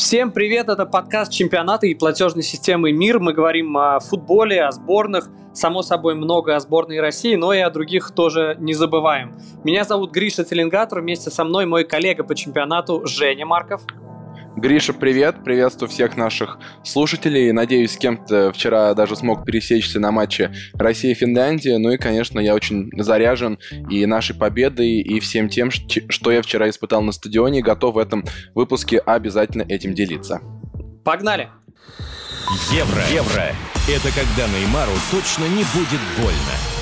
Всем привет, это подкаст чемпионата и платежной системы МИР. Мы говорим о футболе, о сборных, само собой много о сборной России, но и о других тоже не забываем. Меня зовут Гриша Теленгатор, вместе со мной мой коллега по чемпионату Женя Марков. Гриша, привет, приветствую всех наших слушателей. Надеюсь, с кем-то вчера даже смог пересечься на матче Россия-Финляндия. Ну и, конечно, я очень заряжен и нашей победой, и всем тем, что я вчера испытал на стадионе, готов в этом выпуске обязательно этим делиться. Погнали! Евро. Евро. Это когда Неймару точно не будет больно.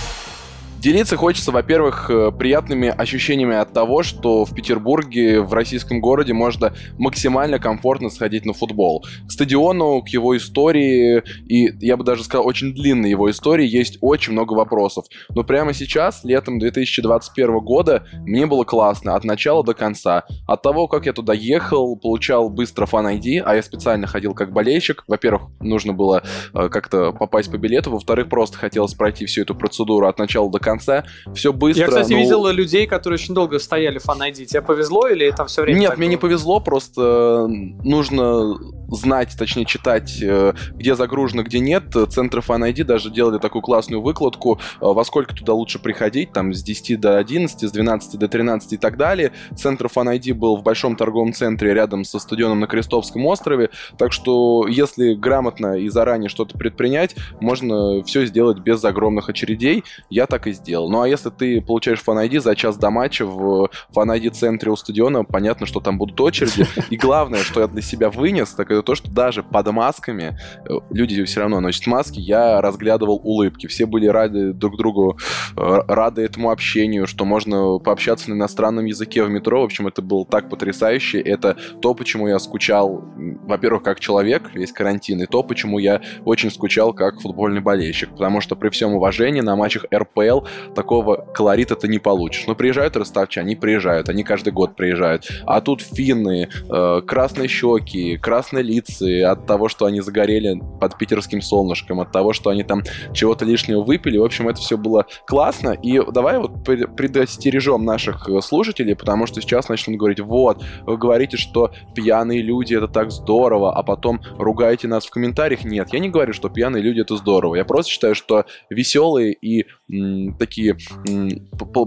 Делиться хочется, во-первых, э, приятными ощущениями от того, что в Петербурге, в российском городе можно максимально комфортно сходить на футбол. К стадиону, к его истории, и я бы даже сказал, очень длинной его истории, есть очень много вопросов. Но прямо сейчас, летом 2021 года, мне было классно от начала до конца. От того, как я туда ехал, получал быстро фан-ID, а я специально ходил как болельщик. Во-первых, нужно было э, как-то попасть по билету, во-вторых, просто хотелось пройти всю эту процедуру от начала до конца конца. Все быстро. Я, кстати, ну... видел людей, которые очень долго стояли фан -айди. Тебе повезло или это все время Нет, мне было? не повезло, просто нужно знать, точнее читать, э, где загружено, где нет. Центры Fan ID даже делали такую классную выкладку, э, во сколько туда лучше приходить, там с 10 до 11, с 12 до 13 и так далее. Центр Fan ID был в большом торговом центре рядом со стадионом на Крестовском острове, так что если грамотно и заранее что-то предпринять, можно все сделать без огромных очередей. Я так и сделал. Ну а если ты получаешь Fan ID за час до матча в Fan ID центре у стадиона, понятно, что там будут очереди. И главное, что я для себя вынес, так это то, что даже под масками, э, люди все равно носят маски, я разглядывал улыбки. Все были рады друг другу, э, рады этому общению, что можно пообщаться на иностранном языке в метро. В общем, это было так потрясающе. Это то, почему я скучал, во-первых, как человек, весь карантин, и то, почему я очень скучал как футбольный болельщик. Потому что при всем уважении на матчах РПЛ такого колорита ты не получишь. Но приезжают ростовчане, они приезжают, они каждый год приезжают. А тут финны, э, красные щеки, красные лица, от того, что они загорели под питерским солнышком, от того, что они там чего-то лишнего выпили. В общем, это все было классно. И давай вот предостережем наших э, слушателей, потому что сейчас начнут говорить, вот, вы говорите, что пьяные люди это так здорово, а потом ругаете нас в комментариях. Нет, я не говорю, что пьяные люди это здорово. Я просто считаю, что веселые и м, такие м,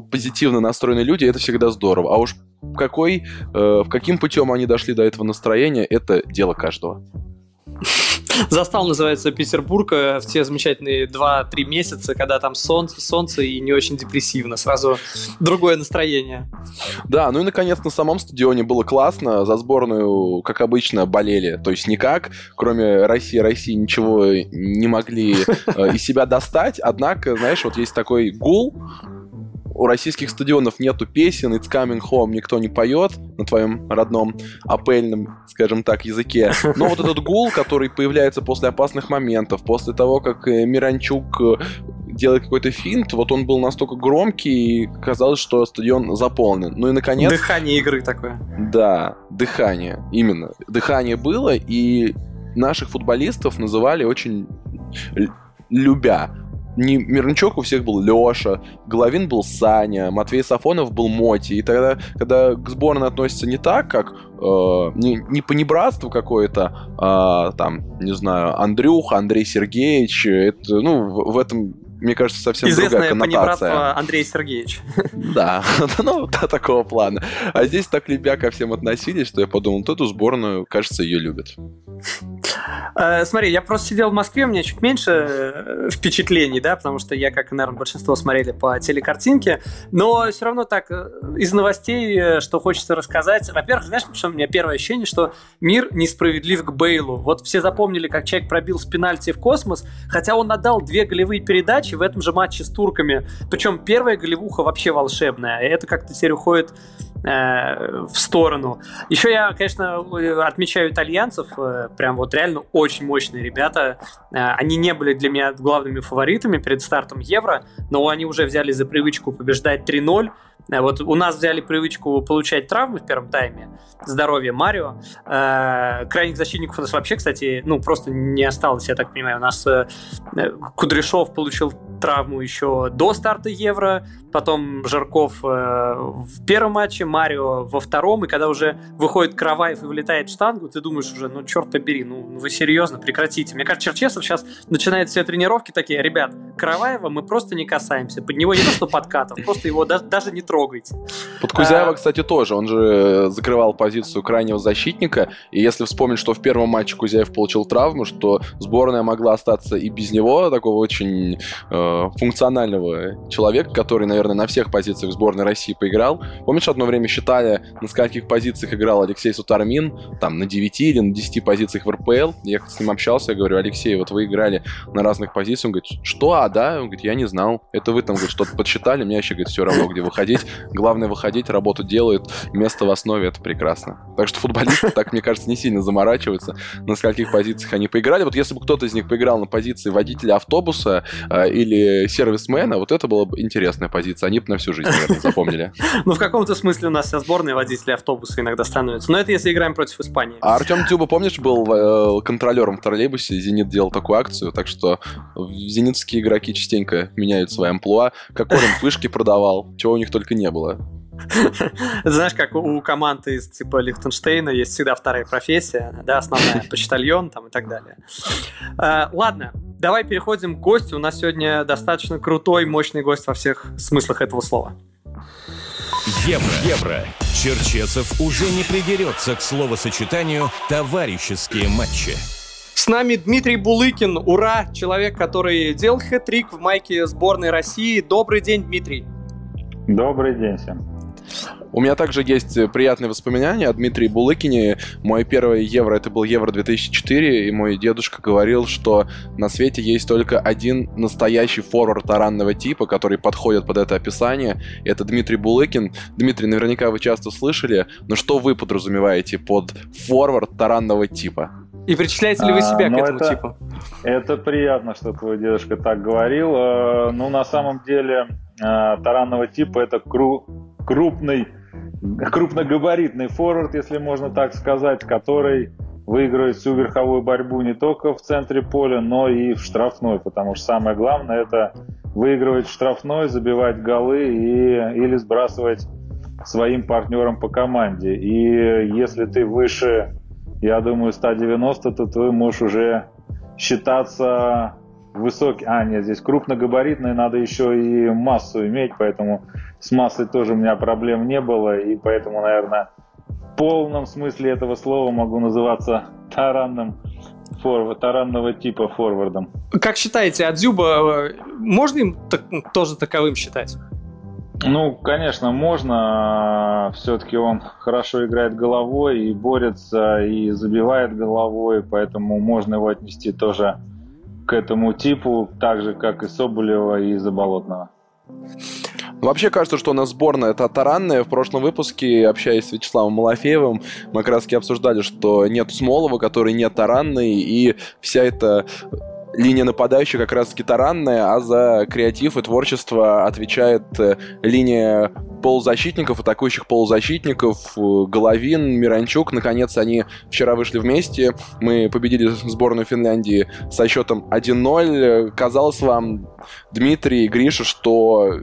позитивно настроенные люди это всегда здорово. А уж какой, э, каким путем они дошли до этого настроения, это дело каждого. Застал, называется, Петербург в те замечательные 2-3 месяца, когда там солнце, солнце и не очень депрессивно. Сразу другое настроение. Да, ну и, наконец, на самом стадионе было классно. За сборную, как обычно, болели. То есть никак, кроме России, России ничего не могли э, из себя достать. Однако, знаешь, вот есть такой гул, у российских стадионов нету песен, It's Coming Home никто не поет на твоем родном апельном, скажем так, языке. Но вот этот гул, который появляется после опасных моментов, после того, как э, Миранчук э, делает какой-то финт, вот он был настолько громкий, и казалось, что стадион заполнен. Ну и наконец... Дыхание игры такое. Да, дыхание, именно. Дыхание было, и наших футболистов называли очень любя не Мирнчук у всех был Леша, Головин был Саня, Матвей Сафонов был Моти. И тогда, когда к сборной относятся не так, как э, не, не по небратству какое-то, а там, не знаю, Андрюха, Андрей Сергеевич, это, ну, в, в этом мне кажется, совсем Известное другая коннотация. Андрей Сергеевич. Да, ну, да, такого плана. А здесь так любя ко всем относились, что я подумал, вот эту сборную, кажется, ее любят. Э, смотри, я просто сидел в Москве, у меня чуть меньше э, впечатлений, да, потому что я, как, наверное, большинство смотрели по телекартинке, но все равно так, э, из новостей, что хочется рассказать. Во-первых, знаешь, что у меня первое ощущение, что мир несправедлив к Бейлу. Вот все запомнили, как человек пробил с пенальти в космос, хотя он отдал две голевые передачи в этом же матче с турками. Причем первая голевуха вообще волшебная. Это как-то теперь уходит в сторону. Еще я, конечно, отмечаю итальянцев, прям вот реально очень мощные ребята. Э, они не были для меня главными фаворитами перед стартом Евро, но они уже взяли за привычку побеждать 3-0. Вот у нас взяли привычку получать травмы в первом тайме, здоровье Марио. Э, крайних защитников у нас вообще, кстати, ну, просто не осталось, я так понимаю. У нас э, Кудряшов получил травму еще до старта Евро, потом Жарков э, в первом матче, Марио во втором, и когда уже выходит Караваев и вылетает в штангу, ты думаешь уже, ну, черт побери, ну, вы серьезно, прекратите. Мне кажется, Черчесов сейчас начинает все тренировки такие, ребят, Караваева мы просто не касаемся, под него не то что подкатов, просто его даже не трогайте. Под Кузяева, а... кстати, тоже, он же закрывал позицию крайнего защитника, и если вспомнить, что в первом матче Кузяев получил травму, что сборная могла остаться и без него, такого очень э, функционального человека, который, наверное, на всех позициях сборной России поиграл. Помнишь, одно время считали, на скольких позициях играл Алексей Сутармин, там, на 9 или на 10 позициях в РПЛ. Я с ним общался, я говорю, Алексей, вот вы играли на разных позициях. Он говорит, что, а, да? Он говорит, я не знал. Это вы там, говорит, что-то подсчитали, мне еще, говорит, все равно, где выходить. Главное выходить, работу делают, место в основе, это прекрасно. Так что футболисты, так, мне кажется, не сильно заморачиваются, на скольких позициях они поиграли. Вот если бы кто-то из них поиграл на позиции водителя автобуса э, или сервисмена, вот это была бы интересная позиция. Они бы на всю жизнь, наверное, запомнили. Ну, в каком-то смысле у нас вся сборная водителей автобуса иногда становится. Но это если играем против Испании. А Артем Тюба, помнишь, был э, контролером в троллейбусе, Зенит делал такую акцию, так что зенитские игроки частенько меняют свои амплуа. Как он пышки продавал, чего у них только не было. Знаешь, как у команд из типа Лихтенштейна есть всегда вторая профессия, да, основная, почтальон там и так далее. Э, ладно, давай переходим к гостю. У нас сегодня достаточно крутой, мощный гость во всех смыслах этого слова. Евро. Евро. Черчесов уже не придерется к словосочетанию «товарищеские матчи». С нами Дмитрий Булыкин. Ура! Человек, который делал хэт-трик в майке сборной России. Добрый день, Дмитрий. Добрый день всем. У меня также есть э, приятные воспоминания о Дмитрии Булыкине. Мой первый евро, это был евро 2004, и мой дедушка говорил, что на свете есть только один настоящий форвард таранного типа, который подходит под это описание. Это Дмитрий Булыкин. Дмитрий, наверняка вы часто слышали, но что вы подразумеваете под форвард таранного типа? И причисляете ли вы себя а, к ну, этому это, типу? Это приятно, что твой дедушка так говорил. Э, ну, на самом деле, э, таранного типа это кру крупный, крупногабаритный форвард, если можно так сказать, который выигрывает всю верховую борьбу не только в центре поля, но и в штрафной, потому что самое главное это выигрывать в штрафной, забивать голы и, или сбрасывать своим партнерам по команде. И если ты выше, я думаю, 190, то ты можешь уже считаться высокий. А, нет, здесь крупногабаритный, надо еще и массу иметь, поэтому с массой тоже у меня проблем не было, и поэтому, наверное, в полном смысле этого слова могу называться таранным форвард, таранного типа форвардом. Как считаете, Адзюба э, можно им так, тоже таковым считать? Ну, конечно, можно. Все-таки он хорошо играет головой и борется, и забивает головой, поэтому можно его отнести тоже к этому типу, так же, как и Соболева и Заболотного. Вообще кажется, что у нас сборная это таранная. В прошлом выпуске, общаясь с Вячеславом Малафеевым, мы как раз таки обсуждали, что нет Смолова, который не таранный, и вся эта линия нападающих как раз-таки а за креатив и творчество отвечает э, линия полузащитников, атакующих полузащитников, э, Головин, Миранчук. Наконец, они вчера вышли вместе. Мы победили сборную Финляндии со счетом 1-0. Казалось вам, Дмитрий и Гриша, что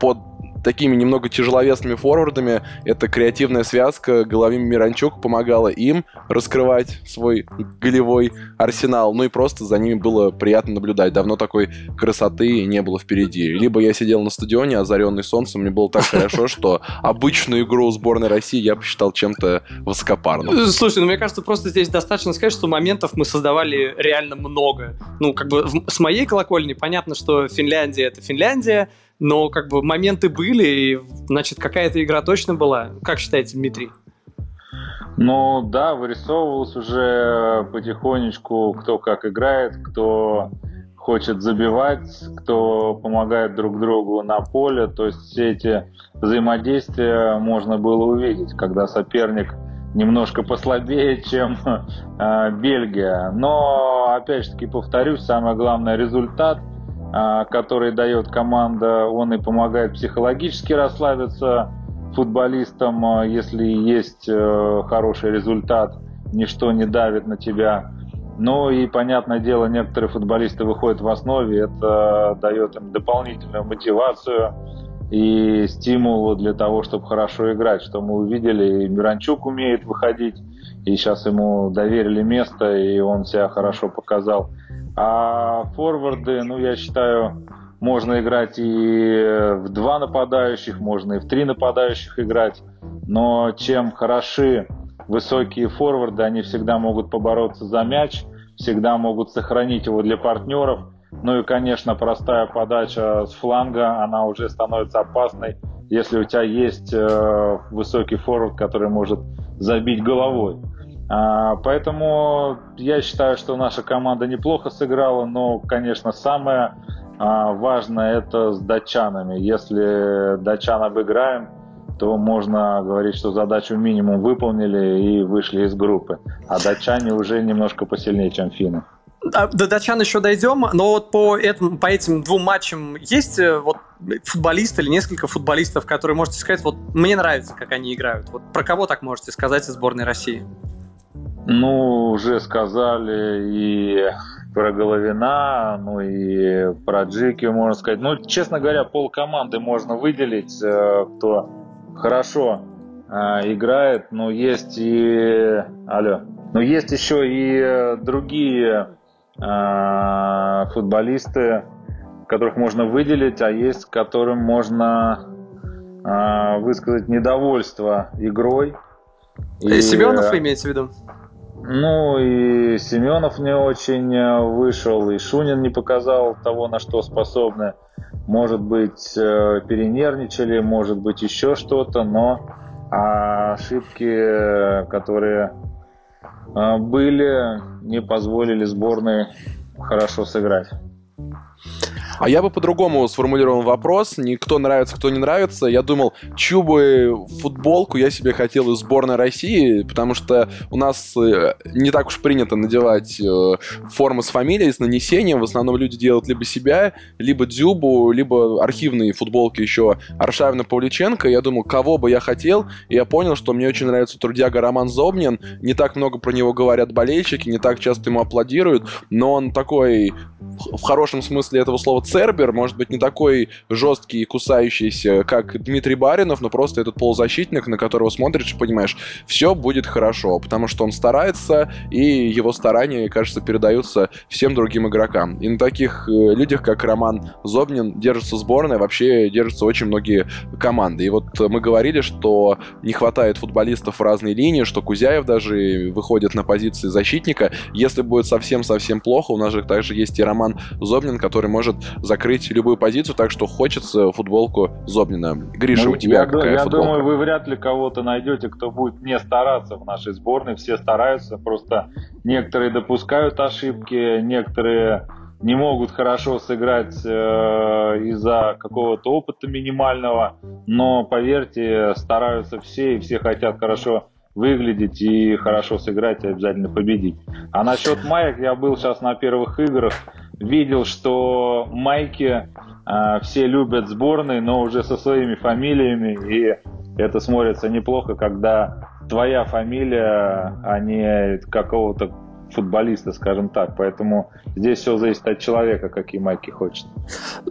под такими немного тяжеловесными форвардами. Это креативная связка. Головин Миранчук помогала им раскрывать свой голевой арсенал. Ну и просто за ними было приятно наблюдать. Давно такой красоты не было впереди. Либо я сидел на стадионе, озаренный солнцем, мне было так хорошо, что обычную игру сборной России я посчитал чем-то высокопарным. Слушай, ну мне кажется, просто здесь достаточно сказать, что моментов мы создавали реально много. Ну, как бы с моей колокольни понятно, что Финляндия — это Финляндия, но как бы моменты были, и, значит, какая-то игра точно была. Как считаете, Дмитрий? Ну да, вырисовывалось уже потихонечку, кто как играет, кто хочет забивать, кто помогает друг другу на поле. То есть все эти взаимодействия можно было увидеть, когда соперник немножко послабее, чем э, Бельгия. Но, опять же таки, повторюсь, самое главное результат – который дает команда, он и помогает психологически расслабиться футболистам, а, если есть э, хороший результат, ничто не давит на тебя. Ну и, понятное дело, некоторые футболисты выходят в основе, это дает им дополнительную мотивацию и стимул для того, чтобы хорошо играть, что мы увидели, и Миранчук умеет выходить, и сейчас ему доверили место, и он себя хорошо показал. А форварды, ну, я считаю, можно играть и в два нападающих, можно и в три нападающих играть. Но чем хороши высокие форварды, они всегда могут побороться за мяч, всегда могут сохранить его для партнеров. Ну и, конечно, простая подача с фланга, она уже становится опасной, если у тебя есть э, высокий форвард, который может забить головой. А, поэтому я считаю, что наша команда неплохо сыграла, но, конечно, самое а, важное это с датчанами. Если датчан обыграем, то можно говорить, что задачу минимум выполнили и вышли из группы. А датчане уже немножко посильнее, чем финны. А, до датчан еще дойдем, но вот по, этим, по этим двум матчам есть э, вот футболисты или несколько футболистов, которые можете сказать, вот мне нравится, как они играют. Вот про кого так можете сказать из сборной России? Ну, уже сказали и про Головина, ну и про Джики, можно сказать. Ну, честно говоря, пол команды можно выделить, э, кто хорошо э, играет, но есть и... Алло. Но есть еще и другие э, футболисты, которых можно выделить, а есть, которым можно высказать недовольство игрой. И... Семенов вы имеете в виду? Ну и Семенов не очень э, вышел, и Шунин не показал того, на что способны. Может быть, э, перенервничали, может быть, еще что-то, но ошибки, которые э, были, не позволили сборной хорошо сыграть. А я бы по-другому сформулировал вопрос. Не кто нравится, кто не нравится. Я думал, чью бы футболку я себе хотел из сборной России, потому что у нас э, не так уж принято надевать э, формы с фамилией, с нанесением. В основном люди делают либо себя, либо Дзюбу, либо архивные футболки еще Аршавина Павличенко. Я думал, кого бы я хотел, и я понял, что мне очень нравится трудяга Роман Зобнин. Не так много про него говорят болельщики, не так часто ему аплодируют, но он такой в хорошем смысле этого слова Цербер, может быть, не такой жесткий и кусающийся, как Дмитрий Баринов, но просто этот полузащитник, на которого смотришь и понимаешь, все будет хорошо, потому что он старается, и его старания, кажется, передаются всем другим игрокам. И на таких э, людях, как Роман Зобнин, держится сборная, вообще держатся очень многие команды. И вот мы говорили, что не хватает футболистов в разной линии, что Кузяев даже выходит на позиции защитника. Если будет совсем-совсем плохо, у нас же также есть и Роман Зобнин, который может закрыть любую позицию, так что хочется футболку Зобнина. Гриша, ну, у тебя я, какая я футболка? думаю, вы вряд ли кого-то найдете, кто будет не стараться в нашей сборной. Все стараются, просто некоторые допускают ошибки, некоторые не могут хорошо сыграть э, из-за какого-то опыта минимального, но поверьте, стараются все и все хотят хорошо выглядеть и хорошо сыграть и обязательно победить. А насчет маек, я был сейчас на первых играх, видел, что майки э, все любят сборные, но уже со своими фамилиями, и это смотрится неплохо, когда твоя фамилия, а не какого-то футболиста, скажем так. Поэтому здесь все зависит от человека, какие майки хочет.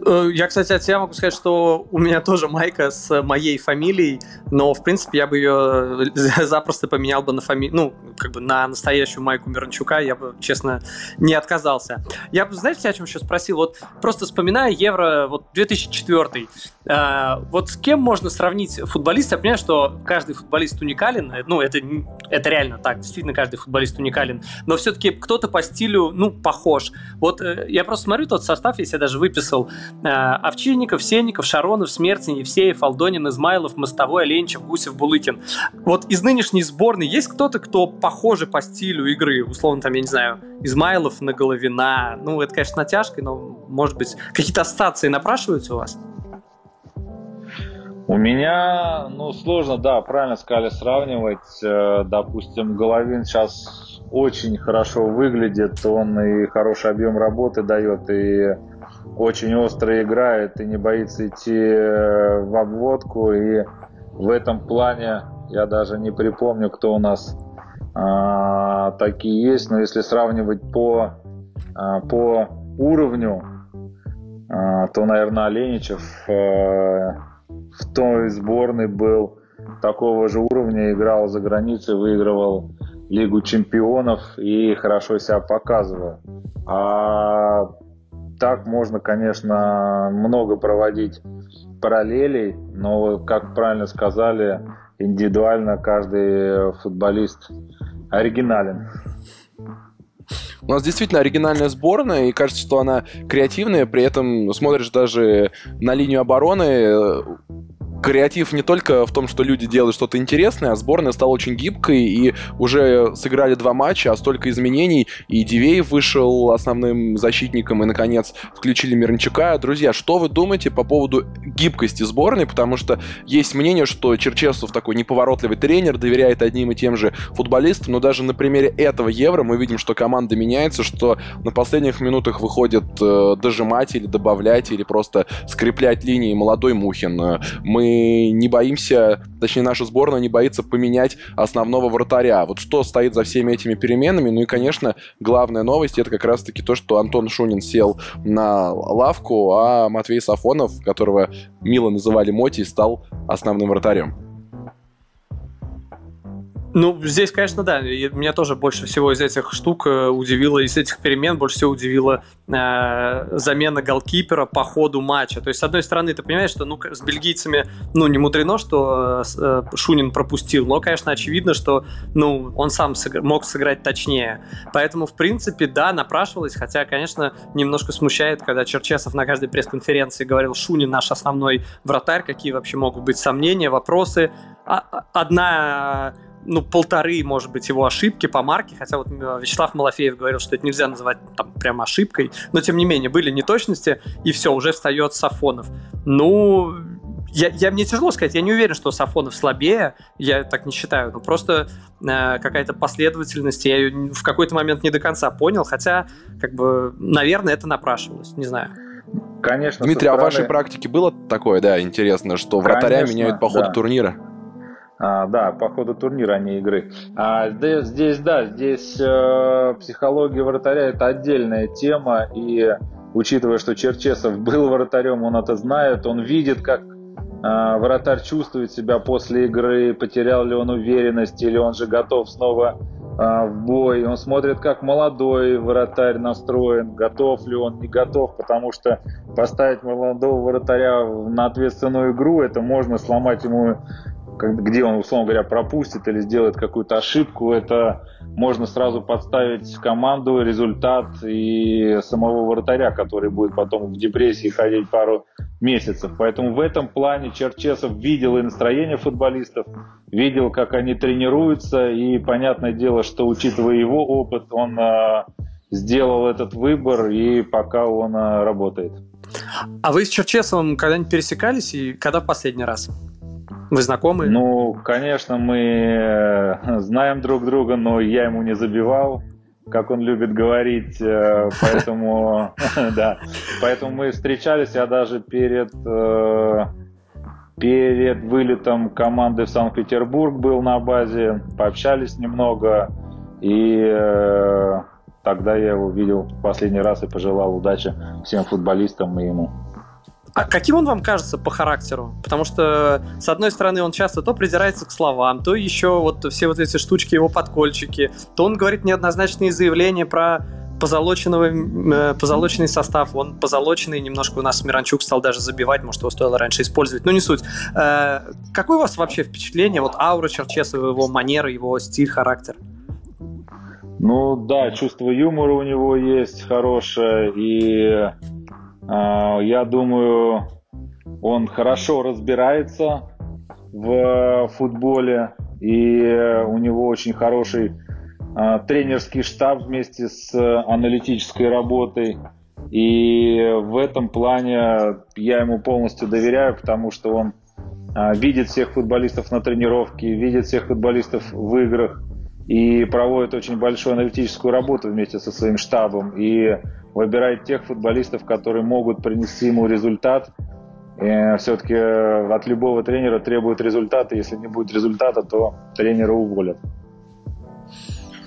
Э, я, кстати, от себя могу сказать, что у меня тоже майка с моей фамилией, но, в принципе, я бы ее запросто поменял бы на фамилию, ну, как бы на настоящую майку Миранчука, я бы, честно, не отказался. Я бы, знаете, о чем еще спросил? Вот просто вспоминая Евро вот 2004 э, вот с кем можно сравнить футболиста? Я понимаю, что каждый футболист уникален, ну, это, это реально так, действительно, каждый футболист уникален, но все все-таки кто-то по стилю, ну, похож. Вот э, я просто смотрю тот состав, я даже выписал. Э, Овчинников, Сенников, Шаронов, Смертин, Евсеев, Алдонин, Измайлов, Мостовой, Оленчев, Гусев, Булыкин. Вот из нынешней сборной есть кто-то, кто похожий по стилю игры? Условно, там, я не знаю, Измайлов на Головина. Ну, это, конечно, натяжкой, но, может быть, какие-то ассоциации напрашиваются у вас? У меня, ну, сложно, да, правильно сказали, сравнивать. Э, допустим, Головин сейчас очень хорошо выглядит, он и хороший объем работы дает, и очень остро играет и не боится идти э, в обводку. И в этом плане я даже не припомню, кто у нас а, такие есть. Но если сравнивать по, а, по уровню, а, то, наверное, Оленичев а, в той сборной был такого же уровня, играл за границей, выигрывал Лигу чемпионов и хорошо себя показывал. А так можно, конечно, много проводить параллелей, но, как правильно сказали, индивидуально каждый футболист оригинален. У нас действительно оригинальная сборная, и кажется, что она креативная, при этом смотришь даже на линию обороны, креатив не только в том, что люди делают что-то интересное, а сборная стала очень гибкой, и уже сыграли два матча, а столько изменений, и Дивеев вышел основным защитником, и, наконец, включили Мирончука. Друзья, что вы думаете по поводу гибкости сборной? Потому что есть мнение, что Черчесов такой неповоротливый тренер, доверяет одним и тем же футболистам, но даже на примере этого Евро мы видим, что команда меняется, что на последних минутах выходит э, дожимать или добавлять, или просто скреплять линии молодой Мухин. Мы не боимся, точнее, наша сборная не боится поменять основного вратаря. Вот что стоит за всеми этими переменами? Ну и, конечно, главная новость это как раз-таки то, что Антон Шунин сел на лавку, а Матвей Сафонов, которого мило называли Моти, стал основным вратарем. Ну, здесь, конечно, да. Меня тоже больше всего из этих штук э, удивило, из этих перемен больше всего удивила э, замена голкипера по ходу матча. То есть, с одной стороны, ты понимаешь, что ну, с бельгийцами ну, не мудрено, что э, Шунин пропустил, но, конечно, очевидно, что ну, он сам сыг- мог сыграть точнее. Поэтому, в принципе, да, напрашивалось, хотя, конечно, немножко смущает, когда Черчесов на каждой пресс-конференции говорил, Шунин наш основной вратарь, какие вообще могут быть сомнения, вопросы. А, а одна ну, полторы, может быть, его ошибки по марке, хотя вот э, Вячеслав Малафеев говорил, что это нельзя называть там прям ошибкой, но тем не менее были неточности, и все, уже встает Сафонов. Ну, я, я, мне тяжело сказать, я не уверен, что Сафонов слабее, я так не считаю, но просто э, какая-то последовательность, я ее в какой-то момент не до конца понял, хотя, как бы, наверное, это напрашивалось, не знаю. Конечно. Дмитрий, стороны... а в вашей практике было такое, да, интересно, что вратаря Конечно, меняют по ходу да. турнира? А, да, по ходу турнира, а не игры. А здесь, да, здесь э, психология вратаря это отдельная тема, и учитывая, что Черчесов был вратарем, он это знает, он видит, как э, вратарь чувствует себя после игры, потерял ли он уверенность, или он же готов снова э, в бой. Он смотрит, как молодой вратарь настроен, готов ли он, не готов, потому что поставить молодого вратаря на ответственную игру, это можно сломать ему где он, условно говоря, пропустит или сделает какую-то ошибку, это можно сразу подставить команду, результат и самого вратаря, который будет потом в депрессии ходить пару месяцев. Поэтому в этом плане Черчесов видел и настроение футболистов, видел, как они тренируются, и понятное дело, что учитывая его опыт, он э, сделал этот выбор, и пока он э, работает. А вы с Черчесовым когда-нибудь пересекались, и когда в последний раз? Вы знакомы? Ну, конечно, мы э, знаем друг друга, но я ему не забивал, как он любит говорить, э, поэтому, да, поэтому мы встречались, я даже перед э, перед вылетом команды в Санкт-Петербург был на базе, пообщались немного, и тогда я его видел в последний раз и пожелал удачи всем футболистам и ему. А каким он вам кажется по характеру? Потому что, с одной стороны, он часто то придирается к словам, то еще вот все вот эти штучки, его подкольчики, то он говорит неоднозначные заявления про позолоченного, э, позолоченный состав, он позолоченный, немножко у нас Миранчук стал даже забивать, может, его стоило раньше использовать, но не суть. Э, какое у вас вообще впечатление, вот аура Черчесова, его манеры, его стиль, характер? Ну да, чувство юмора у него есть хорошее, и я думаю, он хорошо разбирается в футболе, и у него очень хороший а, тренерский штаб вместе с аналитической работой. И в этом плане я ему полностью доверяю, потому что он а, видит всех футболистов на тренировке, видит всех футболистов в играх и проводит очень большую аналитическую работу вместе со своим штабом и выбирает тех футболистов, которые могут принести ему результат. Все-таки от любого тренера требует результата. Если не будет результата, то тренера уволят.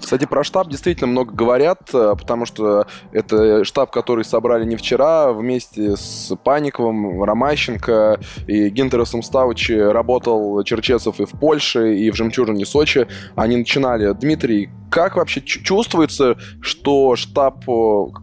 Кстати, про штаб действительно много говорят, э, потому что это штаб, который собрали не вчера, вместе с Паниковым, Ромащенко и Гинтеросом Ставычи работал Черчесов и в Польше, и в «Жемчужине Сочи». Они начинали. Дмитрий, как вообще чувствуется, что штаб,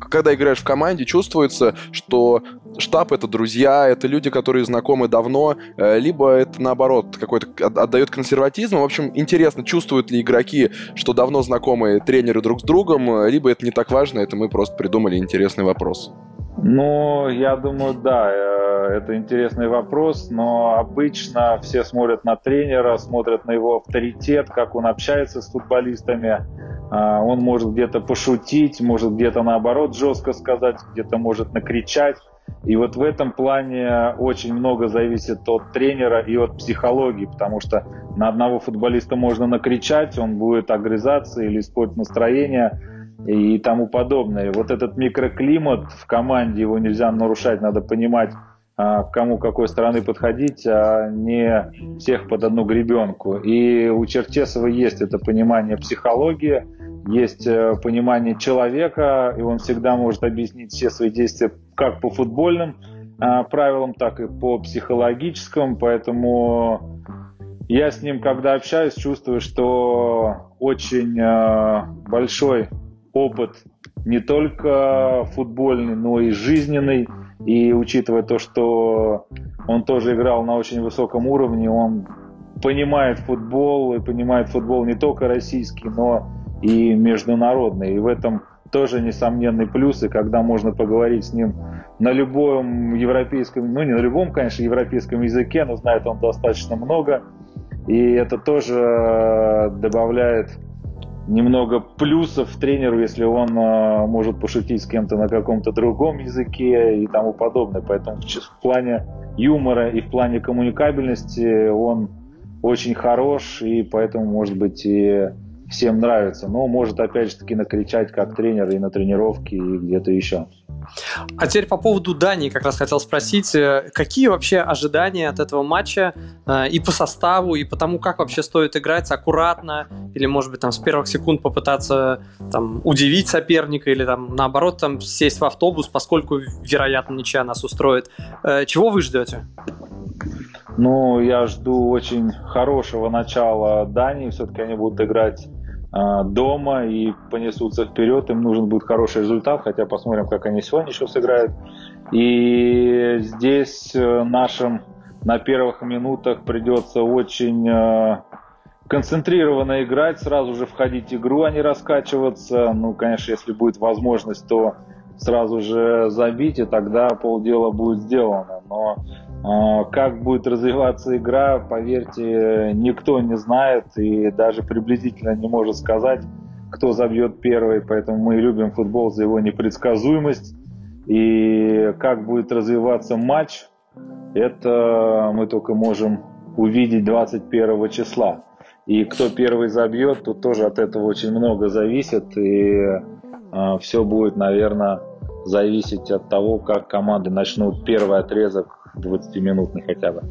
когда играешь в команде, чувствуется, что штаб это друзья, это люди, которые знакомы давно, э, либо это наоборот какой-то отдает консерватизм. В общем, интересно, чувствуют ли игроки, что давно знакомые тренеры друг с другом, либо это не так важно, это мы просто придумали интересный вопрос. Ну, я думаю, да, э, это интересный вопрос, но обычно все смотрят на тренера, смотрят на его авторитет, как он общается с футболистами. А, он может где-то пошутить, может где-то наоборот жестко сказать, где-то может накричать. И вот в этом плане очень много зависит от тренера и от психологии, потому что на одного футболиста можно накричать, он будет огрызаться или испортить настроение и тому подобное. Вот этот микроклимат в команде, его нельзя нарушать, надо понимать, а, кому какой стороны подходить, а не всех под одну гребенку. И у Черчесова есть это понимание психологии, есть э, понимание человека, и он всегда может объяснить все свои действия как по футбольным а, правилам, так и по психологическим, поэтому я с ним, когда общаюсь, чувствую, что очень э, большой опыт не только футбольный, но и жизненный. И учитывая то, что он тоже играл на очень высоком уровне, он понимает футбол и понимает футбол не только российский, но и международный. И в этом тоже несомненный плюс, и когда можно поговорить с ним на любом европейском, ну не на любом, конечно, европейском языке, но знает он достаточно много, и это тоже добавляет немного плюсов тренеру, если он э, может пошутить с кем-то на каком-то другом языке и тому подобное. Поэтому в, в плане юмора и в плане коммуникабельности он очень хорош, и поэтому, может быть, и всем нравится. Но может, опять же таки, накричать как тренер и на тренировке, и где-то еще. А теперь по поводу Дании как раз хотел спросить, э, какие вообще ожидания от этого матча э, и по составу, и по тому, как вообще стоит играть аккуратно, или, может быть, там с первых секунд попытаться там, удивить соперника, или там наоборот там сесть в автобус, поскольку, вероятно, ничья нас устроит. Э, чего вы ждете? Ну, я жду очень хорошего начала Дании. Все-таки они будут играть дома и понесутся вперед, им нужен будет хороший результат, хотя посмотрим, как они сегодня еще сыграют. И здесь э, нашим на первых минутах придется очень э, концентрированно играть, сразу же входить в игру, а не раскачиваться. Ну, конечно, если будет возможность, то сразу же забить, и тогда полдела будет сделано. Но как будет развиваться игра, поверьте, никто не знает и даже приблизительно не может сказать, кто забьет первый. Поэтому мы любим футбол за его непредсказуемость. И как будет развиваться матч, это мы только можем увидеть 21 числа. И кто первый забьет, тут тоже от этого очень много зависит. И э, все будет, наверное, зависеть от того, как команды начнут первый отрезок 20-минутный хотя бы.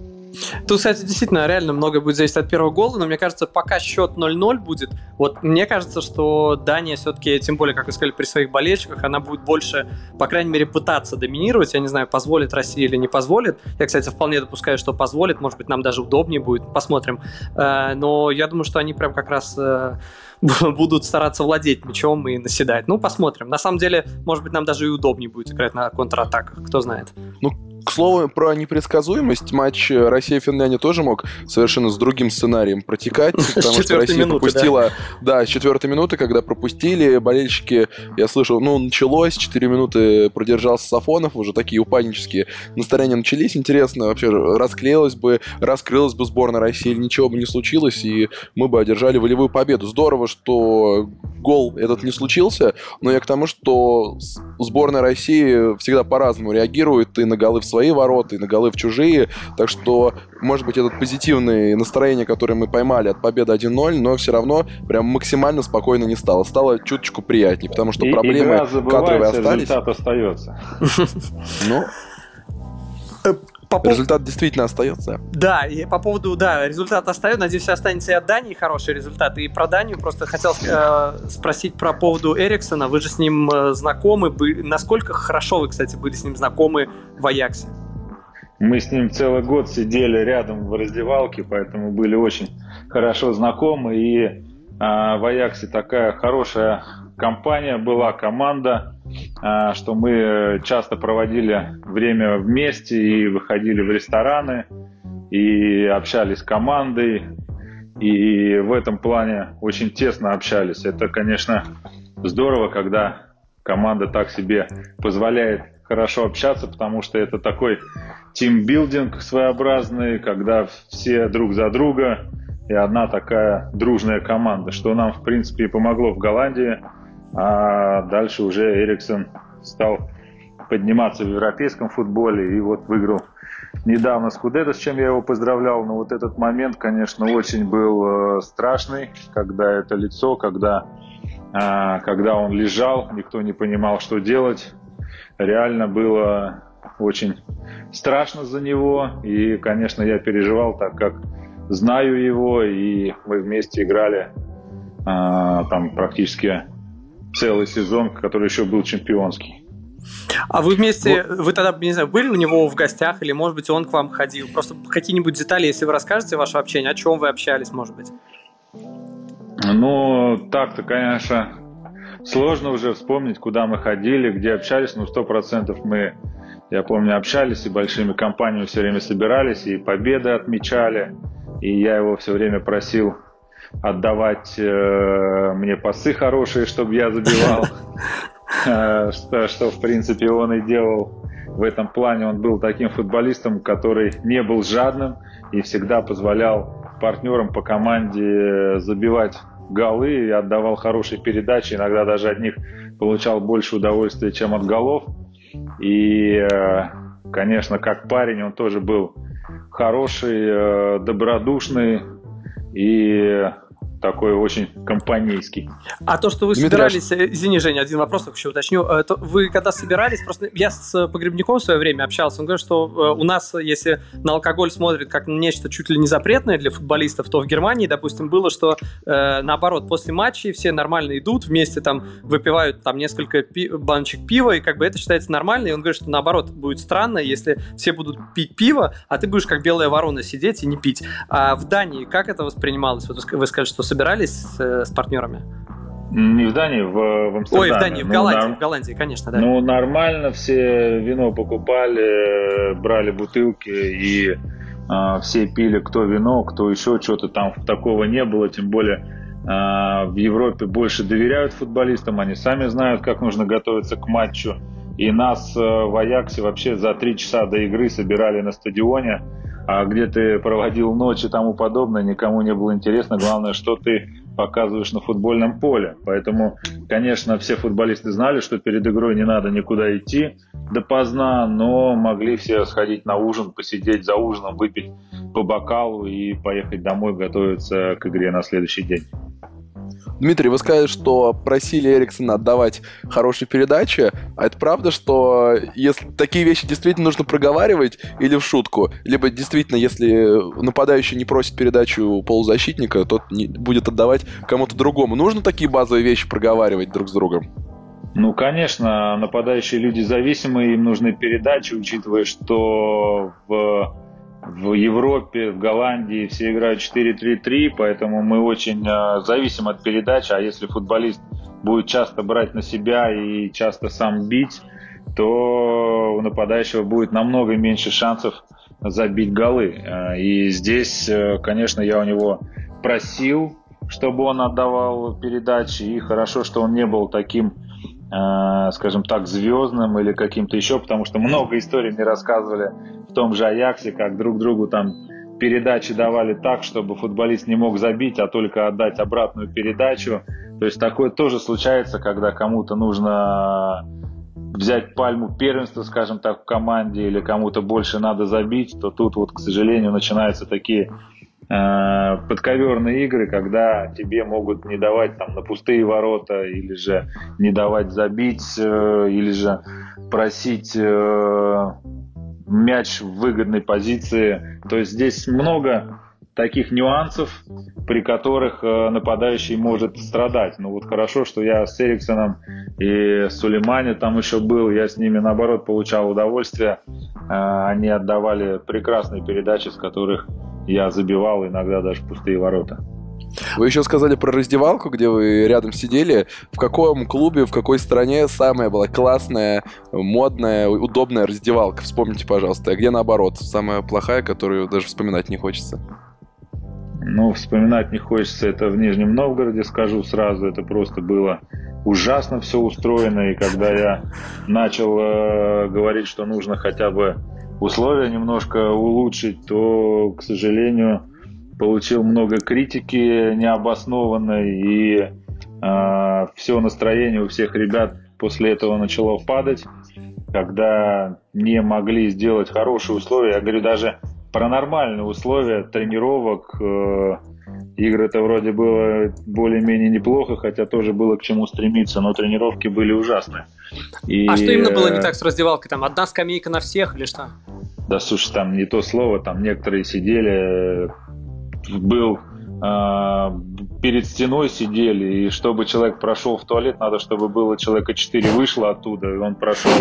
Тут, кстати, действительно реально много будет зависеть от первого гола, но мне кажется, пока счет 0-0 будет, вот мне кажется, что Дания все-таки, тем более, как вы сказали, при своих болельщиках, она будет больше, по крайней мере, пытаться доминировать. Я не знаю, позволит Россия или не позволит. Я, кстати, вполне допускаю, что позволит. Может быть, нам даже удобнее будет. Посмотрим. Э, но я думаю, что они прям как раз э, будут стараться владеть мячом и наседать. Ну, посмотрим. На самом деле, может быть, нам даже и удобнее будет играть на контратаках. Кто знает. Ну, к слову, про непредсказуемость, матч Россия-Финляндия тоже мог совершенно с другим сценарием протекать, потому что Россия минуты, пропустила... Да. да, с четвертой минуты, когда пропустили, болельщики, я слышал, ну, началось, 4 минуты продержался Сафонов, уже такие упаднические настроения начались. Интересно, вообще расклеилась бы, раскрылась бы сборная России, ничего бы не случилось, и мы бы одержали волевую победу. Здорово, что гол этот не случился, но я к тому, что сборная России всегда по-разному реагирует и на голы в свои ворота, и на голы в чужие. Так что, может быть, этот позитивное настроение, которое мы поймали от победы 1-0, но все равно прям максимально спокойно не стало. Стало чуточку приятнее, потому что И- проблемы игра кадровые остались. результат остается. Ну, По поводу- результат действительно остается. Да, и по поводу, да, результат остается. Надеюсь, останется и от Дании хороший результат. И про Данию просто хотел э, спросить про поводу Эриксона. Вы же с ним э, знакомы. Бы- Насколько хорошо вы, кстати, были с ним знакомы в Аяксе? Мы с ним целый год сидели рядом в раздевалке, поэтому были очень хорошо знакомы. И а, в Аяксе такая хорошая компания была, команда, что мы часто проводили время вместе и выходили в рестораны, и общались с командой, и в этом плане очень тесно общались. Это, конечно, здорово, когда команда так себе позволяет хорошо общаться, потому что это такой тимбилдинг своеобразный, когда все друг за друга и одна такая дружная команда, что нам, в принципе, и помогло в Голландии, а дальше уже Эриксон стал подниматься в европейском футболе и вот выиграл недавно Скудетто, с чем я его поздравлял, но вот этот момент, конечно, очень был э, страшный, когда это лицо, когда, а, когда он лежал, никто не понимал, что делать. Реально было очень страшно за него, и, конечно, я переживал, так как знаю его, и мы вместе играли а, там практически целый сезон, который еще был чемпионский. А вы вместе, вы тогда, не знаю, были у него в гостях, или, может быть, он к вам ходил? Просто какие-нибудь детали, если вы расскажете ваше общение, о чем вы общались, может быть? Ну, так-то, конечно, сложно уже вспомнить, куда мы ходили, где общались, но сто процентов мы, я помню, общались и большими компаниями все время собирались, и победы отмечали, и я его все время просил отдавать э, мне пасы хорошие, чтобы я забивал, Э, что, что, в принципе, он и делал. В этом плане он был таким футболистом, который не был жадным и всегда позволял партнерам по команде забивать голы и отдавал хорошие передачи. Иногда даже от них получал больше удовольствия, чем от голов. И, э, конечно, как парень он тоже был хороший, э, добродушный и такой очень компанейский. А то, что вы Дмитрий, собирались, э, извини, Женя, один вопрос еще уточню. Э, то Вы когда собирались, просто я с погребником в свое время общался, он говорит, что э, у нас, если на алкоголь смотрят как на нечто чуть ли не запретное для футболистов, то в Германии, допустим, было, что э, наоборот, после матчей все нормально идут, вместе там выпивают там несколько пи- баночек пива, и как бы это считается нормально, и он говорит, что наоборот, будет странно, если все будут пить пиво, а ты будешь как белая ворона сидеть и не пить. А в Дании как это воспринималось? Вот вы сказали, что собирались с, э, с партнерами? Не в Дании, в, в Амстердаме. Ой, в Дании, в Ну, Голландии, норм- в Голландии, конечно, да. Ну, нормально, все вино покупали, брали бутылки и а, все пили кто вино, кто еще что-то там такого не было, тем более а, в Европе больше доверяют футболистам, они сами знают, как нужно готовиться к матчу. И нас э, в Аяксе вообще за три часа до игры собирали на стадионе, а где ты проводил ночь и тому подобное, никому не было интересно. Главное, что ты показываешь на футбольном поле. Поэтому, конечно, все футболисты знали, что перед игрой не надо никуда идти допоздна, но могли все сходить на ужин, посидеть за ужином, выпить по бокалу и поехать домой готовиться к игре на следующий день. Дмитрий, вы сказали, что просили Эриксона отдавать хорошие передачи. А это правда, что если такие вещи действительно нужно проговаривать или в шутку? Либо действительно, если нападающий не просит передачу полузащитника, тот не, будет отдавать кому-то другому. Нужно такие базовые вещи проговаривать друг с другом? Ну, конечно, нападающие люди зависимые, им нужны передачи, учитывая, что в, в Европе, в Голландии все играют 4-3-3, поэтому мы очень э, зависим от передач, а если футболист будет часто брать на себя и часто сам бить, то у нападающего будет намного меньше шансов забить голы. Э, И здесь, э, конечно, я у него просил, чтобы он отдавал передачи, и хорошо, что он не был таким скажем так, звездным или каким-то еще, потому что много историй мне рассказывали в том же Аяксе, как друг другу там передачи давали так, чтобы футболист не мог забить, а только отдать обратную передачу. То есть такое тоже случается, когда кому-то нужно взять пальму первенства, скажем так, в команде, или кому-то больше надо забить, то тут вот, к сожалению, начинаются такие э, подковерные игры, когда тебе могут не давать там на пустые ворота, или же не давать забить, э, или же просить э, мяч в выгодной позиции. То есть здесь много таких нюансов, при которых э, нападающий может страдать. Ну вот хорошо, что я с Эриксоном и Сулеймане там еще был, я с ними наоборот получал удовольствие. Э, они отдавали прекрасные передачи, с которых я забивал иногда даже пустые ворота. Вы еще сказали про раздевалку, где вы рядом сидели. В каком клубе, в какой стране самая была классная, модная, удобная раздевалка? Вспомните, пожалуйста. А где наоборот? Самая плохая, которую даже вспоминать не хочется? Ну, вспоминать не хочется это в Нижнем Новгороде, скажу сразу. Это просто было ужасно все устроено. И когда я начал э, говорить, что нужно хотя бы условия немножко улучшить, то, к сожалению, получил много критики необоснованной. И э, все настроение у всех ребят после этого начало падать. Когда не могли сделать хорошие условия, я говорю, даже про нормальные условия тренировок. Э, игры-то вроде было более-менее неплохо, хотя тоже было к чему стремиться, но тренировки были ужасные. И... А что именно было не так с раздевалкой? Там одна скамейка на всех или что? Да, слушай, там не то слово, там некоторые сидели, был э, перед стеной сидели, и чтобы человек прошел в туалет, надо, чтобы было человека 4 вышло оттуда, и он прошел,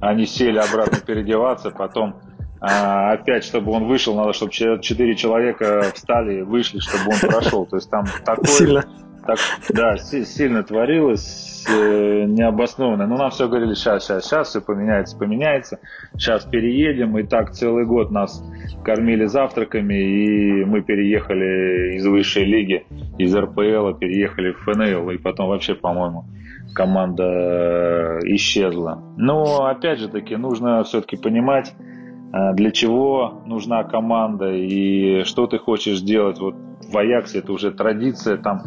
они сели обратно переодеваться, потом а, опять, чтобы он вышел, надо, чтобы четыре человека встали, вышли, чтобы он прошел. То есть там такое... Сильно. Так, да, сильно творилось, э, необоснованно. Но нам все говорили, сейчас, сейчас, сейчас, все поменяется, поменяется. Сейчас переедем. И так целый год нас кормили завтраками, и мы переехали из высшей лиги, из РПЛ, переехали в ФНЛ, и потом вообще, по-моему, команда э, исчезла. Но, опять же таки, нужно все-таки понимать, для чего нужна команда и что ты хочешь делать. Вот в Аяксе это уже традиция, там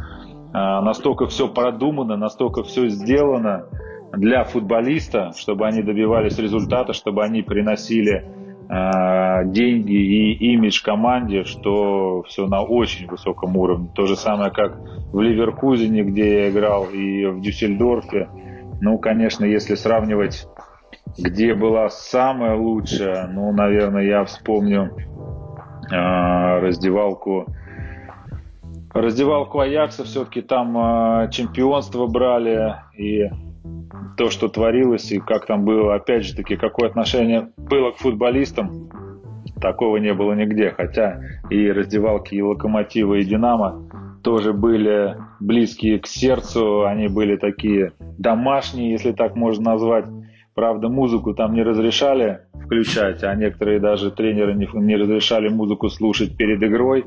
а, настолько все продумано, настолько все сделано для футболиста, чтобы они добивались результата, чтобы они приносили э, деньги и имидж команде, что все на очень высоком уровне. То же самое, как в Ливеркузене, где я играл, и в Дюссельдорфе. Ну, конечно, если сравнивать где была самая лучшая, ну, наверное, я вспомню э, раздевалку раздевалку Аякса все-таки там э, чемпионство брали и то, что творилось и как там было, опять же таки, какое отношение было к футболистам, такого не было нигде. Хотя и раздевалки и Локомотива, и Динамо тоже были близкие к сердцу, они были такие домашние, если так можно назвать. Правда, музыку там не разрешали включать, а некоторые даже тренеры не, не разрешали музыку слушать перед игрой.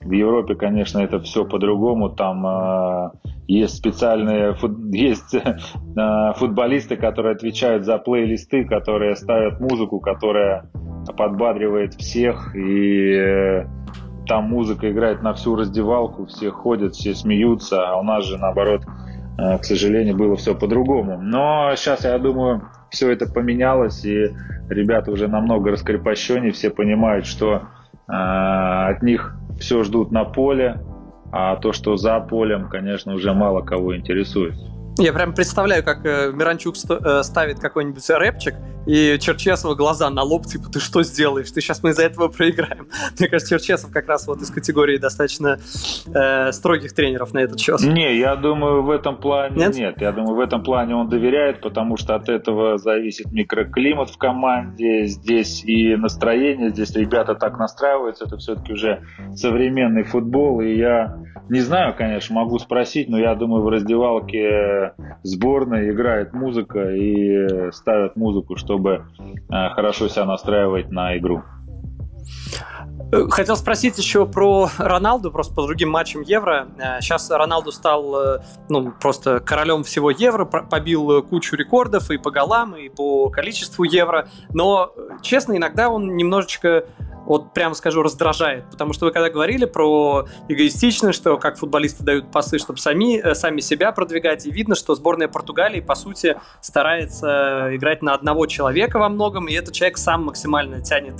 В Европе, конечно, это все по-другому. Там э, есть специальные фут, есть э, футболисты, которые отвечают за плейлисты, которые ставят музыку, которая подбадривает всех. И э, там музыка играет на всю раздевалку, все ходят, все смеются. А у нас же, наоборот, э, к сожалению, было все по-другому. Но сейчас, я думаю, все это поменялось, и ребята уже намного раскрепощеннее, все понимают, что э, от них все ждут на поле, а то, что за полем, конечно, уже мало кого интересует. Я прям представляю, как э, Миранчук э, ставит какой-нибудь рэпчик, и Черчесова глаза на лоб, типа, ты что сделаешь? Ты сейчас мы из-за этого проиграем. Мне кажется, Черчесов как раз вот из категории достаточно э, строгих тренеров на этот счет. Не, я думаю, в этом плане нет? нет. Я думаю, в этом плане он доверяет, потому что от этого зависит микроклимат в команде, здесь и настроение, здесь ребята так настраиваются, это все-таки уже современный футбол, и я не знаю, конечно, могу спросить, но я думаю, в раздевалке сборной играет музыка и ставят музыку, чтобы э, хорошо себя настраивать на игру. Э, хотел спросить еще про Роналду, просто по другим матчам Евро. Сейчас э, Роналду стал ну, просто королем всего Евро, побил кучу рекордов и по голам, и по количеству Евро. Но, честно, иногда он немножечко вот прямо скажу, раздражает. Потому что вы когда говорили про эгоистичность, что как футболисты дают пасы, чтобы сами, э, сами себя продвигать, и видно, что сборная Португалии, по сути, старается играть на одного человека во многом, и этот человек сам максимально тянет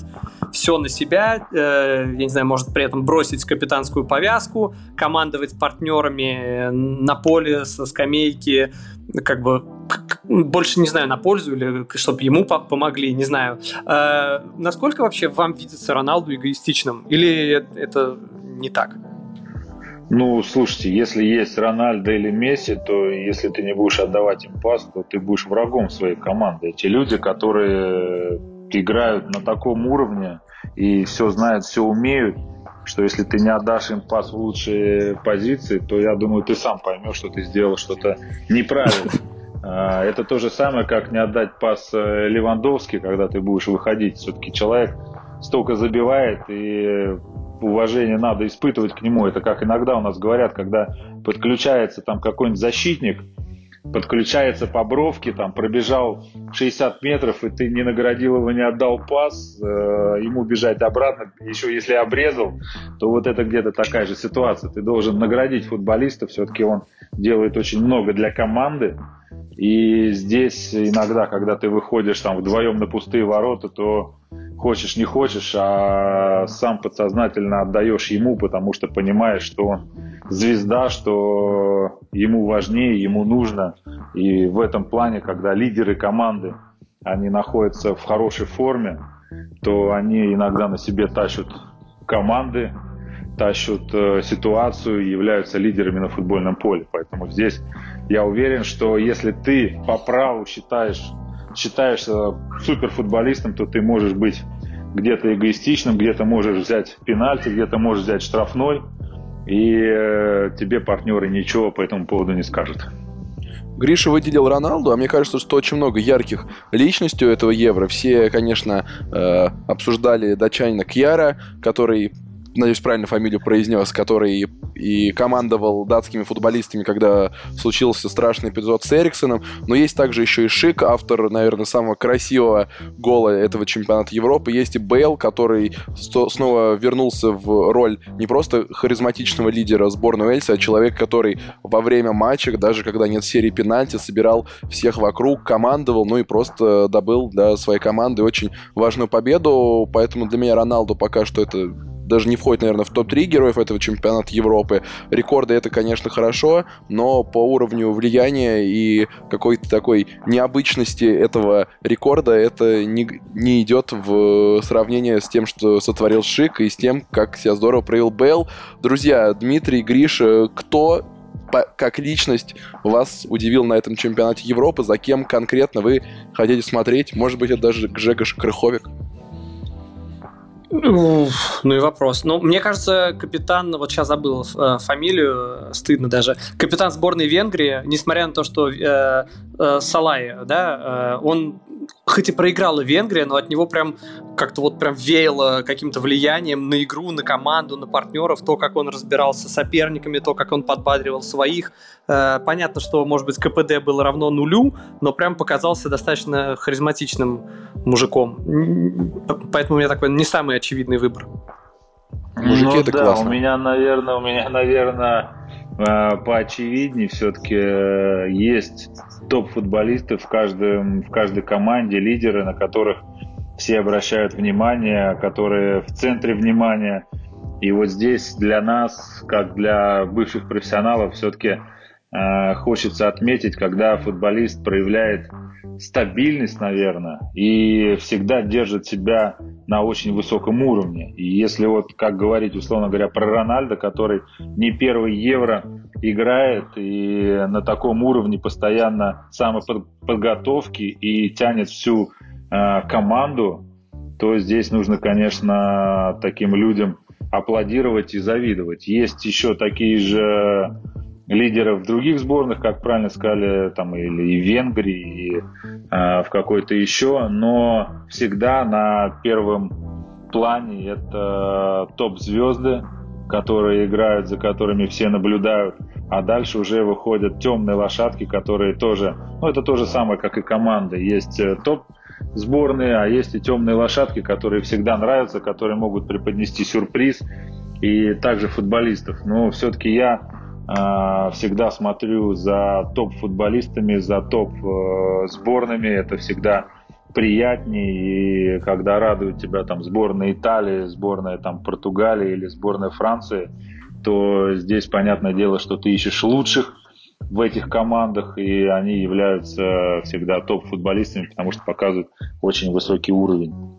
все на себя, э, я не знаю, может при этом бросить капитанскую повязку, командовать партнерами на поле со скамейки, как бы больше не знаю, на пользу или чтобы ему помогли, не знаю. Э, насколько вообще вам видится Роналду эгоистичным? Или это не так? Ну, слушайте, если есть Рональдо или Месси, то если ты не будешь отдавать им пас, то ты будешь врагом своей команды. Эти люди, которые играют на таком уровне и все знают, все умеют, что если ты не отдашь им пас в лучшие позиции, то я думаю, ты сам поймешь, что ты сделал что-то неправильно. А, это то же самое, как не отдать пас э, Левандовски, когда ты будешь выходить. Все-таки человек столько забивает, и уважение надо испытывать к нему. Это как иногда у нас говорят, когда подключается там какой-нибудь защитник, подключается по бровке, там пробежал 60 метров, и ты не наградил его, не отдал пас, э, ему бежать обратно, еще если обрезал, то вот это где-то такая же ситуация. Ты должен наградить футболиста, все-таки он делает очень много для команды, и здесь иногда, когда ты выходишь там вдвоем на пустые ворота, то хочешь не хочешь, а сам подсознательно отдаешь ему, потому что понимаешь, что он звезда, что ему важнее, ему нужно. И в этом плане, когда лидеры команды, они находятся в хорошей форме, то они иногда на себе тащат команды, тащат э, ситуацию являются лидерами на футбольном поле. Поэтому здесь я уверен, что если ты по праву считаешь, считаешься суперфутболистом, то ты можешь быть где-то эгоистичным, где-то можешь взять пенальти, где-то можешь взять штрафной, и э, тебе партнеры ничего по этому поводу не скажут. Гриша выделил Роналду, а мне кажется, что очень много ярких личностей у этого Евро. Все, конечно, э, обсуждали датчанина Кьяра, который надеюсь, правильно фамилию произнес, который и командовал датскими футболистами, когда случился страшный эпизод с Эриксоном. Но есть также еще и Шик, автор, наверное, самого красивого гола этого чемпионата Европы. Есть и Бейл, который снова вернулся в роль не просто харизматичного лидера сборной Уэльса, а человек, который во время матча, даже когда нет серии пенальти, собирал всех вокруг, командовал, ну и просто добыл для своей команды очень важную победу. Поэтому для меня Роналду пока что это даже не входит, наверное, в топ-3 героев этого чемпионата Европы. Рекорды это, конечно, хорошо, но по уровню влияния и какой-то такой необычности этого рекорда это не, не идет в сравнение с тем, что сотворил Шик и с тем, как себя здорово проявил Бейл. Друзья, Дмитрий, Гриша, кто как личность вас удивил на этом чемпионате Европы, за кем конкретно вы хотите смотреть? Может быть, это даже Гжегош Крыховик? Ну и вопрос. Ну, мне кажется, капитан, вот сейчас забыл э, фамилию, стыдно даже. Капитан сборной Венгрии, несмотря на то, что э, э, Салай, да, э, он хоть и проиграла Венгрия, но от него прям как-то вот прям веяло каким-то влиянием на игру, на команду, на партнеров, то, как он разбирался с соперниками, то, как он подбадривал своих. Э, понятно, что, может быть, КПД было равно нулю, но прям показался достаточно харизматичным мужиком. Поэтому у меня такой не самый очевидный выбор. Мужики, ну, это да, классно. у меня, наверное, у меня, наверное, э, поочевиднее все-таки э, есть топ-футболисты в, каждом, в каждой команде, лидеры, на которых все обращают внимание, которые в центре внимания. И вот здесь для нас, как для бывших профессионалов, все-таки э, хочется отметить, когда футболист проявляет стабильность, наверное, и всегда держит себя на очень высоком уровне. И если вот, как говорить, условно говоря, про Рональда, который не первый евро играет и на таком уровне постоянно самоподготовки и тянет всю э, команду, то здесь нужно, конечно, таким людям аплодировать и завидовать. Есть еще такие же лидеров других сборных, как правильно сказали, там или и Венгрии, и э, в какой-то еще, но всегда на первом плане это топ-звезды, которые играют, за которыми все наблюдают, а дальше уже выходят темные лошадки, которые тоже, ну это то же самое, как и команда. Есть э, топ сборные, а есть и темные лошадки, которые всегда нравятся, которые могут преподнести сюрприз, и также футболистов. Но все-таки я всегда смотрю за топ-футболистами, за топ-сборными. Это всегда приятнее, и когда радует тебя там сборная Италии, сборная там Португалии или сборная Франции, то здесь понятное дело, что ты ищешь лучших, в этих командах, и они являются всегда топ-футболистами, потому что показывают очень высокий уровень.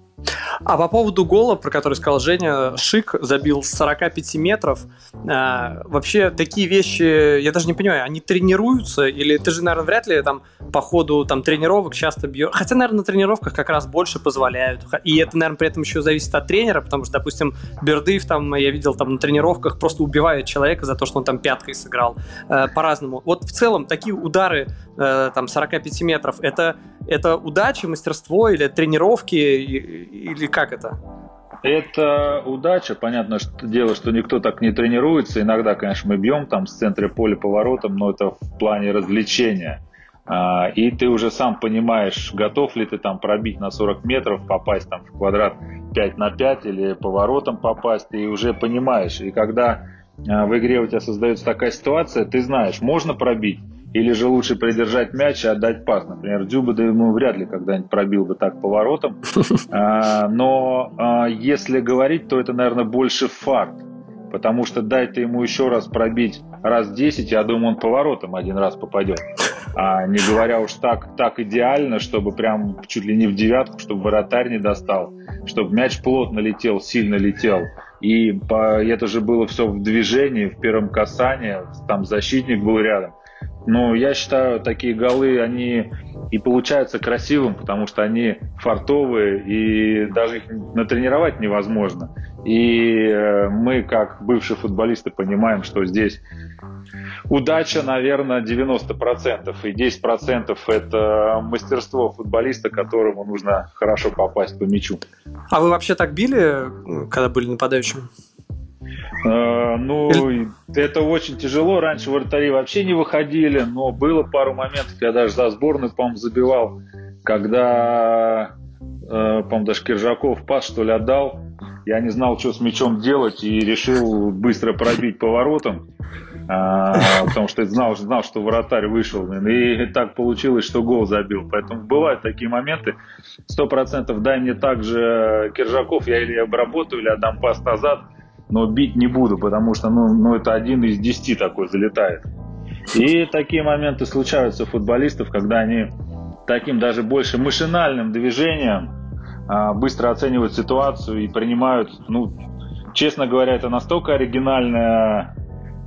А по поводу гола, про который сказал Женя, Шик забил с 45 метров. А, вообще такие вещи, я даже не понимаю, они тренируются? Или ты же, наверное, вряд ли там по ходу там, тренировок часто бьешь? Хотя, наверное, на тренировках как раз больше позволяют. И это, наверное, при этом еще зависит от тренера, потому что, допустим, Бердыев там, я видел там на тренировках, просто убивает человека за то, что он там пяткой сыграл. А, по-разному. Вот в целом такие удары а, там 45 метров, это, это удача, мастерство или тренировки или как это? Это удача. Понятно, что дело, что никто так не тренируется. Иногда, конечно, мы бьем там с центра поля поворотом, но это в плане развлечения. А, и ты уже сам понимаешь, готов ли ты там пробить на 40 метров, попасть там в квадрат 5 на 5 или поворотом попасть, ты уже понимаешь. И когда а, в игре у тебя создается такая ситуация, ты знаешь, можно пробить, или же лучше придержать мяч и отдать пас. Например, Дзюба, да ему вряд ли когда-нибудь пробил бы так поворотом. А, но а, если говорить, то это, наверное, больше факт. Потому что дай ты ему еще раз пробить раз 10, я думаю, он поворотом один раз попадет. А не говоря уж так, так идеально, чтобы прям чуть ли не в девятку, чтобы вратарь не достал, чтобы мяч плотно летел, сильно летел. И по, это же было все в движении, в первом касании, там защитник был рядом. Но я считаю, такие голы, они и получаются красивым, потому что они фартовые, и даже их натренировать невозможно. И э, мы, как бывшие футболисты, понимаем, что здесь удача, наверное, 90%, и 10% это мастерство футболиста, которому нужно хорошо попасть по мячу. А вы вообще так били, когда были нападающим? Э, ну, это очень тяжело. Раньше вратари вообще не выходили, но было пару моментов, я даже за сборную, по-моему, забивал, когда, э, по-моему, даже Киржаков пас, что ли, отдал. Я не знал, что с мячом делать, и решил быстро пробить поворотом, а, потому что знал, знал, что вратарь вышел. И так получилось, что гол забил. Поэтому бывают такие моменты. Сто процентов дай мне также Киржаков, я или обработаю, или отдам пас назад – но бить не буду, потому что ну, ну это один из десяти такой залетает. И такие моменты случаются у футболистов, когда они таким даже больше машинальным движением а, быстро оценивают ситуацию и принимают, ну, честно говоря, это настолько оригинальное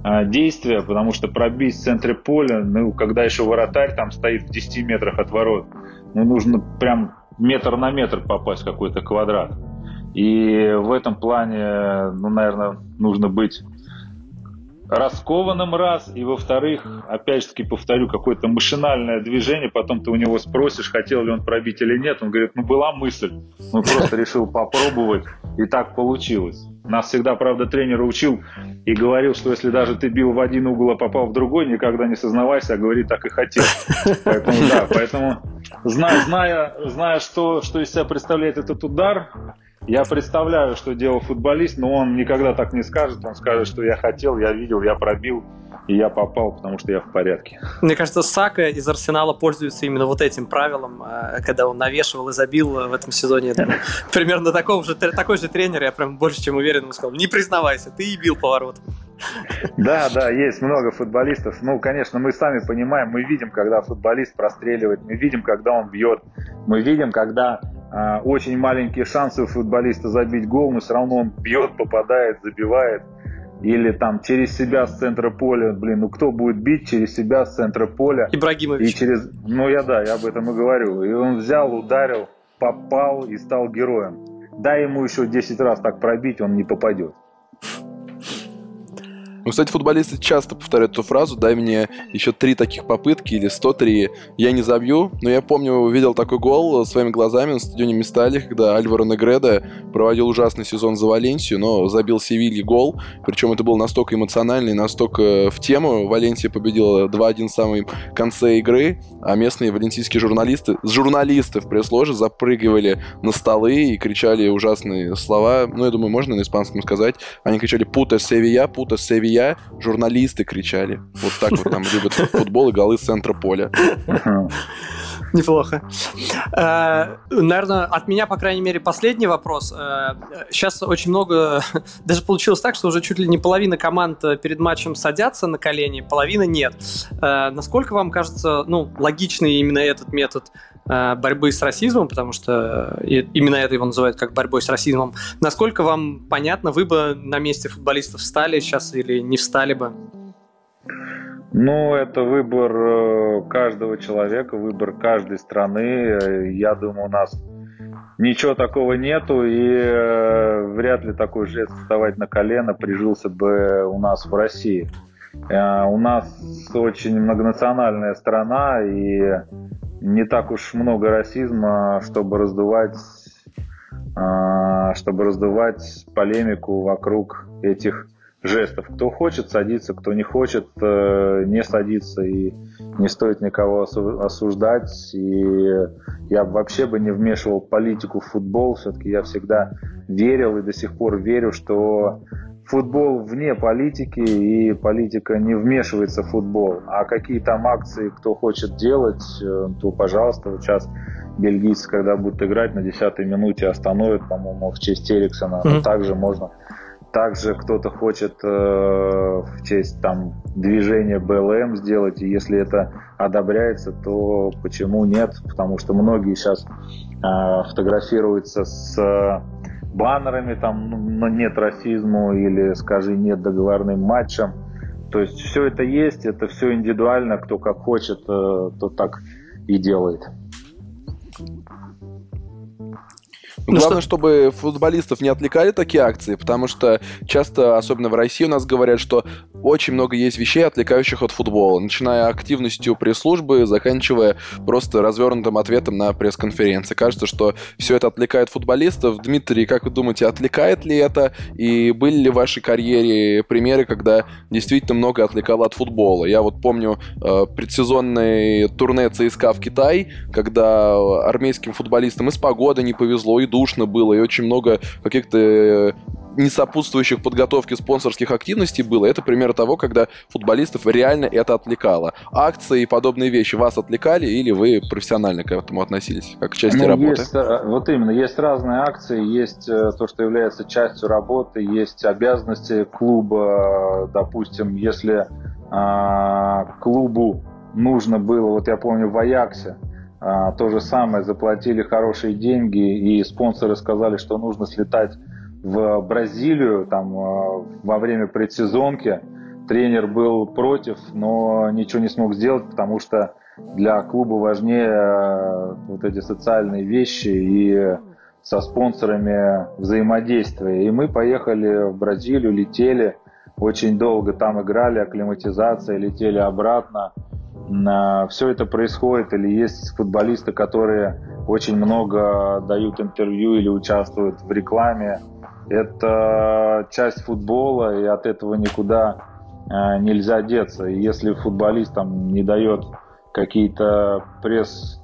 а, действие, потому что пробить в центре поля, ну, когда еще воротарь там стоит в 10 метрах от ворот, ну, нужно прям метр на метр попасть в какой-то квадрат. И в этом плане, ну, наверное, нужно быть раскованным раз, и во-вторых, опять же таки повторю, какое-то машинальное движение, потом ты у него спросишь, хотел ли он пробить или нет, он говорит, ну была мысль, он просто решил попробовать, и так получилось. Нас всегда, правда, тренер учил и говорил, что если даже ты бил в один угол, а попал в другой, никогда не сознавайся, а говори так и хотел. Поэтому, да, поэтому зная, зная, зная что, что из себя представляет этот удар, я представляю, что делал футболист, но он никогда так не скажет. Он скажет, что я хотел, я видел, я пробил, и я попал, потому что я в порядке. Мне кажется, Сака из Арсенала пользуется именно вот этим правилом, э, когда он навешивал и забил в этом сезоне. Примерно такого же, такой же тренер, я прям больше чем уверен, ему сказал, не признавайся, ты и бил поворотом. Да, да, есть много футболистов. Ну, конечно, мы сами понимаем, мы видим, когда футболист простреливает, мы видим, когда он бьет, мы видим, когда очень маленькие шансы у футболиста забить гол, но все равно он бьет, попадает, забивает. Или там через себя с центра поля, блин, ну кто будет бить через себя с центра поля? Ибрагимович. И через, ну я да, я об этом и говорю. И он взял, ударил, попал и стал героем. Дай ему еще 10 раз так пробить, он не попадет. Ну, кстати, футболисты часто повторяют эту фразу «дай мне еще три таких попытки» или 103. Я не забью, но я помню, увидел такой гол своими глазами на стадионе Местали, когда Альваро Негреда проводил ужасный сезон за Валенсию, но забил Севилье гол. Причем это был настолько эмоциональный, настолько в тему. Валенсия победила 2-1 в самом конце игры, а местные валенсийские журналисты, журналисты в пресс-ложе запрыгивали на столы и кричали ужасные слова. Ну, я думаю, можно на испанском сказать. Они кричали «Пута Севия, Пута Севия» я, журналисты кричали. Вот так вот там любят футбол и голы с центра поля. Неплохо. Э, наверное, от меня, по крайней мере, последний вопрос. Сейчас э, очень много... Даже получилось так, что уже чуть ли не половина команд перед матчем садятся на колени, половина нет. Э, насколько вам кажется ну, логичный именно этот метод борьбы с расизмом, потому что именно это его называют как борьбой с расизмом. Насколько вам понятно, вы бы на месте футболистов встали сейчас или не встали бы? Ну, это выбор э, каждого человека, выбор каждой страны. Я думаю, у нас ничего такого нету, и э, вряд ли такой жест вставать на колено прижился бы у нас в России. Э, у нас очень многонациональная страна, и не так уж много расизма, чтобы раздувать, чтобы раздувать полемику вокруг этих жестов. Кто хочет садиться, кто не хочет э, не садиться и не стоит никого осуждать. И я вообще бы не вмешивал политику в футбол. Все-таки я всегда верил и до сих пор верю, что футбол вне политики и политика не вмешивается в футбол. А какие там акции кто хочет делать, э, то пожалуйста. Вот сейчас бельгийцы, когда будут играть на 10 минуте, остановят, по-моему, в честь Эриксона. Mm-hmm. Но также можно также кто-то хочет э, в честь там движения БЛМ сделать, и если это одобряется, то почему нет? Потому что многие сейчас э, фотографируются с э, баннерами, там, но нет расизму или, скажи, нет договорным матчам. То есть все это есть, это все индивидуально, кто как хочет, э, то так и делает. Ну, Главное, что... чтобы футболистов не отвлекали такие акции, потому что часто, особенно в России, у нас говорят, что очень много есть вещей, отвлекающих от футбола, начиная активностью пресс-службы, заканчивая просто развернутым ответом на пресс-конференции. Кажется, что все это отвлекает футболистов. Дмитрий, как вы думаете, отвлекает ли это? И были ли в вашей карьере примеры, когда действительно много отвлекало от футбола? Я вот помню э, предсезонный турне ЦСКА в Китай, когда армейским футболистам и с погодой не повезло, и душно было, и очень много каких-то э, несопутствующих подготовке спонсорских активностей было. Это пример того, когда футболистов реально это отвлекало. Акции и подобные вещи вас отвлекали или вы профессионально к этому относились, как к части ну, работы? Есть, э, вот именно, есть разные акции, есть э, то, что является частью работы, есть обязанности клуба, допустим, если а, клубу нужно было, вот я помню в Аяксе, а, то же самое, заплатили хорошие деньги, и спонсоры сказали, что нужно слетать в Бразилию там, а, во время предсезонки. Тренер был против, но ничего не смог сделать, потому что для клуба важнее а, вот эти социальные вещи и со спонсорами взаимодействие. И мы поехали в Бразилию, летели, очень долго там играли, акклиматизация, летели обратно. Все это происходит, или есть футболисты, которые очень много дают интервью или участвуют в рекламе. Это часть футбола, и от этого никуда э, нельзя деться. И если футболист там не дает какие-то пресс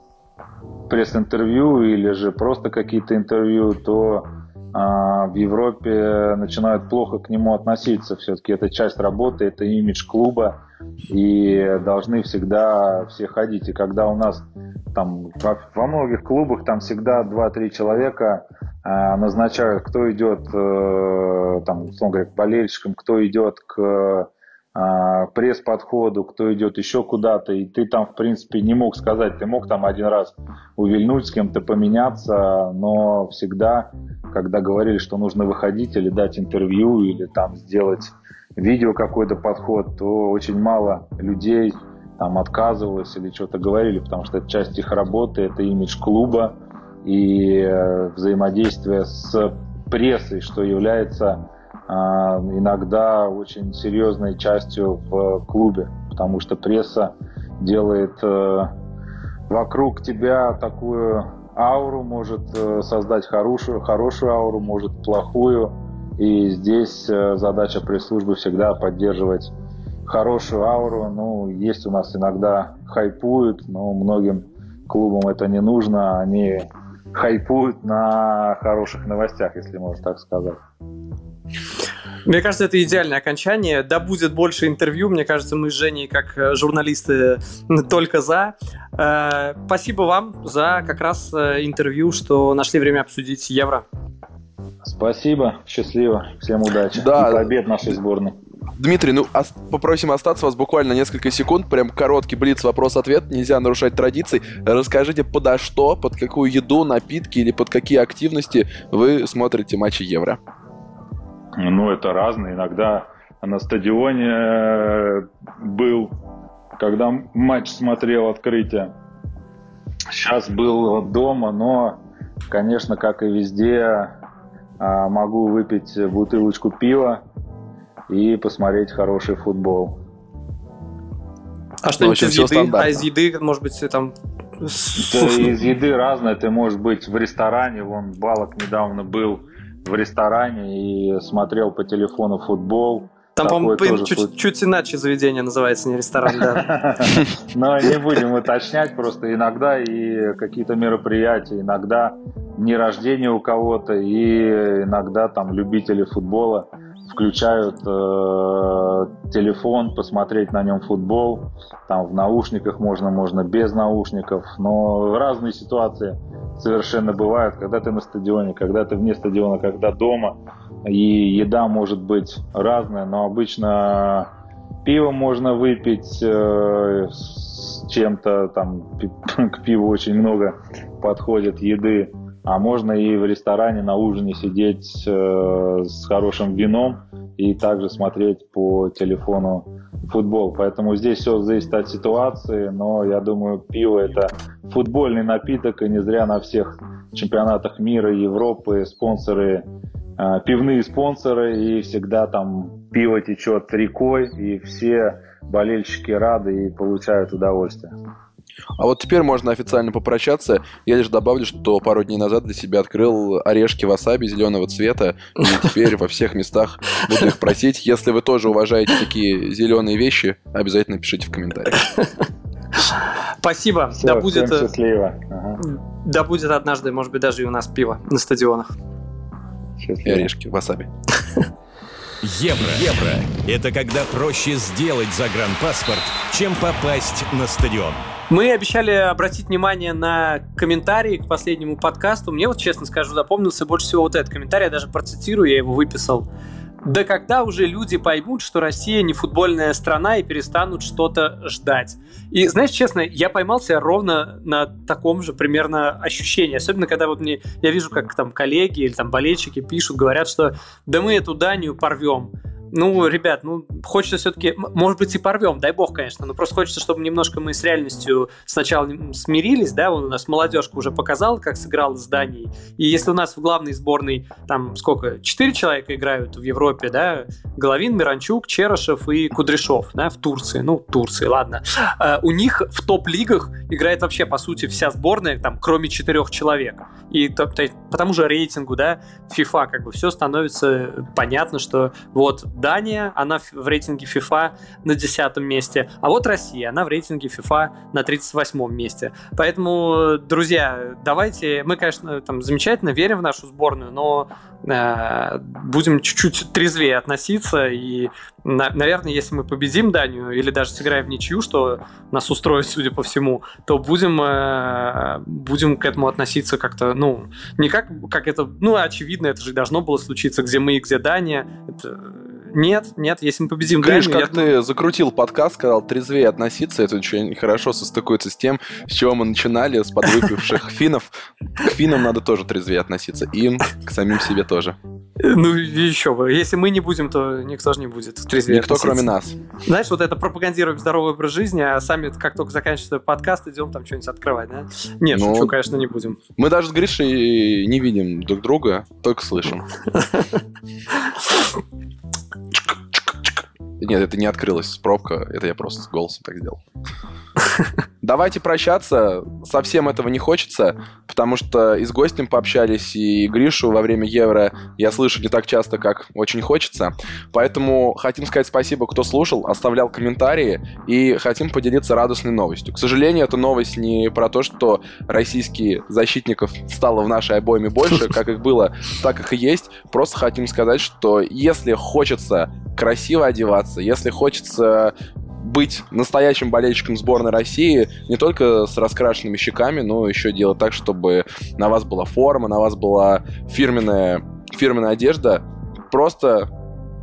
пресс-интервью или же просто какие-то интервью, то в Европе начинают плохо к нему относиться. Все-таки это часть работы, это имидж клуба, и должны всегда все ходить. И когда у нас там во, многих клубах там всегда 2-3 человека э, назначают, кто идет э, там, условно говоря, к болельщикам, кто идет к пресс-подходу, кто идет еще куда-то, и ты там, в принципе, не мог сказать, ты мог там один раз увильнуть, с кем-то поменяться, но всегда, когда говорили, что нужно выходить или дать интервью, или там сделать видео какой-то подход, то очень мало людей там отказывалось или что-то говорили, потому что это часть их работы, это имидж клуба и э, взаимодействие с прессой, что является а, иногда очень серьезной частью в клубе, потому что пресса делает э, вокруг тебя такую ауру, может э, создать хорошую, хорошую ауру, может плохую. И здесь э, задача пресс-службы всегда поддерживать хорошую ауру. Ну, есть у нас иногда хайпуют, но многим клубам это не нужно. Они хайпуют на хороших новостях, если можно так сказать. Мне кажется, это идеальное окончание. Да будет больше интервью. Мне кажется, мы с Женей, как э, журналисты, только за. Э, спасибо вам за как раз э, интервью, что нашли время обсудить Евро. Спасибо, счастливо, всем удачи да. и побед нашей сборной. Дмитрий, ну ос- попросим остаться вас буквально несколько секунд, прям короткий блиц вопрос-ответ, нельзя нарушать традиции. Расскажите, подо что, под какую еду, напитки или под какие активности вы смотрите матчи Евро? Ну, это разные. Иногда на стадионе э, был, когда матч смотрел открытие. Сейчас был дома, но, конечно, как и везде, а, могу выпить бутылочку пива и посмотреть хороший футбол. А что-нибудь из еды? А из еды, может быть, там да, из еды разное. Ты можешь быть в ресторане. Вон Балок недавно был в ресторане и смотрел по телефону футбол. Там, по-моему, чуть, чуть иначе заведение называется, не ресторан, да. Но не будем уточнять, просто иногда и какие-то мероприятия, иногда не рождение у кого-то, и иногда там любители футбола включают э, телефон, посмотреть на нем футбол. Там в наушниках можно, можно без наушников. Но разные ситуации совершенно бывают, когда ты на стадионе, когда ты вне стадиона, когда дома. И еда может быть разная, но обычно пиво можно выпить э, с чем-то, там к пиву очень много подходит еды. А можно и в ресторане на ужине сидеть э, с хорошим вином и также смотреть по телефону футбол. Поэтому здесь все зависит от ситуации, но я думаю, пиво это футбольный напиток, и не зря на всех чемпионатах мира, Европы спонсоры, э, пивные спонсоры, и всегда там пиво течет рекой, и все болельщики рады и получают удовольствие. А вот теперь можно официально попрощаться. Я лишь добавлю, что пару дней назад для себя открыл орешки васаби зеленого цвета. И теперь во всех местах буду их просить. Если вы тоже уважаете такие зеленые вещи, обязательно пишите в комментариях. Спасибо. Все, да будет э, счастливо. Ага. Да будет однажды, может быть, даже и у нас пиво на стадионах. Счастливо. И орешки васаби. Евро. Евро – это когда проще сделать загранпаспорт, чем попасть на стадион. Мы обещали обратить внимание на комментарии к последнему подкасту. Мне вот, честно скажу, запомнился больше всего вот этот комментарий. Я даже процитирую, я его выписал. Да когда уже люди поймут, что Россия не футбольная страна и перестанут что-то ждать? И, знаешь, честно, я поймался ровно на таком же примерно ощущении. Особенно, когда вот мне, я вижу, как там коллеги или там болельщики пишут, говорят, что да мы эту Данию порвем ну, ребят, ну, хочется все-таки, может быть, и порвем, дай бог, конечно, но просто хочется, чтобы немножко мы с реальностью сначала смирились, да, у нас молодежка уже показала, как сыграл с Данией, и если у нас в главной сборной, там, сколько, четыре человека играют в Европе, да, Головин, Миранчук, Черышев и Кудряшов, да, в Турции, ну, Турции, ладно, а, у них в топ-лигах играет вообще, по сути, вся сборная, там, кроме четырех человек, и то, то, по тому же рейтингу, да, FIFA, как бы, все становится понятно, что вот Дания, она в рейтинге FIFA на 10 месте, а вот Россия, она в рейтинге FIFA на 38 месте. Поэтому, друзья, давайте, мы, конечно, там замечательно верим в нашу сборную, но э, будем чуть-чуть трезвее относиться и, на, наверное, если мы победим Данию или даже сыграем в ничью, что нас устроит, судя по всему, то будем, э, будем к этому относиться как-то, ну, не как, как это, ну, очевидно, это же должно было случиться, где мы и где Дания. Это, нет, нет, если мы победим Гриш, Данию... как я... ты закрутил подкаст, сказал трезвее относиться, это очень хорошо состыкуется с тем, с чего мы начинали, с подвыпивших финнов. К финнам надо тоже трезвее относиться, им, к самим себе тоже. Ну, еще бы. Если мы не будем, то никто же не будет трезвее Никто, относиться. кроме нас. Знаешь, вот это пропагандируем здоровый образ жизни, а сами, как только заканчивается подкаст, идем там что-нибудь открывать, да? Нет, ну, шучу, конечно, не будем. Мы даже с Гришей не видим друг друга, только слышим. Нет, это не открылась пробка, это я просто с голосом так сделал. Давайте прощаться. Совсем этого не хочется, потому что и с гостем пообщались, и Гришу во время Евро я слышу не так часто, как очень хочется. Поэтому хотим сказать спасибо, кто слушал, оставлял комментарии, и хотим поделиться радостной новостью. К сожалению, эта новость не про то, что российских защитников стало в нашей обойме больше, как их было, так их и есть. Просто хотим сказать, что если хочется красиво одеваться, если хочется быть настоящим болельщиком сборной России не только с раскрашенными щеками, но еще делать так, чтобы на вас была форма, на вас была фирменная, фирменная одежда. Просто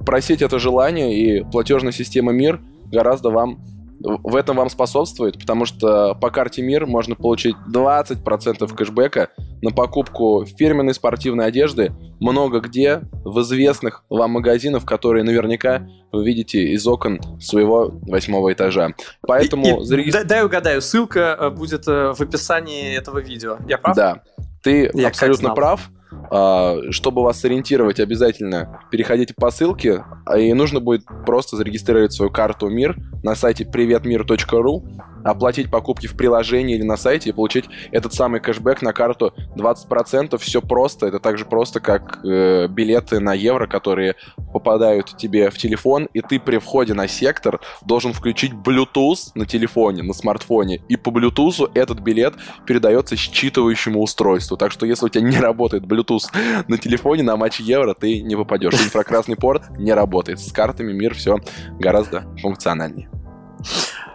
просить это желание, и платежная система МИР гораздо вам в этом вам способствует, потому что по карте МИР можно получить 20% кэшбэка на покупку фирменной спортивной одежды много где в известных вам магазинах, которые наверняка вы видите из окон своего восьмого этажа. Поэтому... И, и, зарегистр... Дай угадаю, ссылка э, будет э, в описании этого видео. Я прав? Да. Ты Я абсолютно прав. А, чтобы вас сориентировать, обязательно переходите по ссылке, а, и нужно будет просто зарегистрировать свою карту МИР на сайте приветмир.ру оплатить покупки в приложении или на сайте и получить этот самый кэшбэк на карту 20%. Все просто. Это так же просто, как э, билеты на евро, которые попадают тебе в телефон, и ты при входе на сектор должен включить Bluetooth на телефоне, на смартфоне, и по Bluetooth этот билет передается считывающему устройству. Так что если у тебя не работает Bluetooth на телефоне на матч евро, ты не попадешь. Инфракрасный порт не работает. С картами мир все гораздо функциональнее.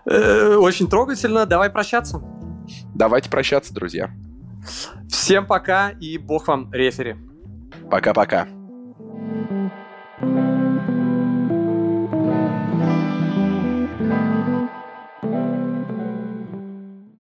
Э, очень трогательно. Давай прощаться. Давайте прощаться, друзья. Всем пока и бог вам рефери. Пока-пока.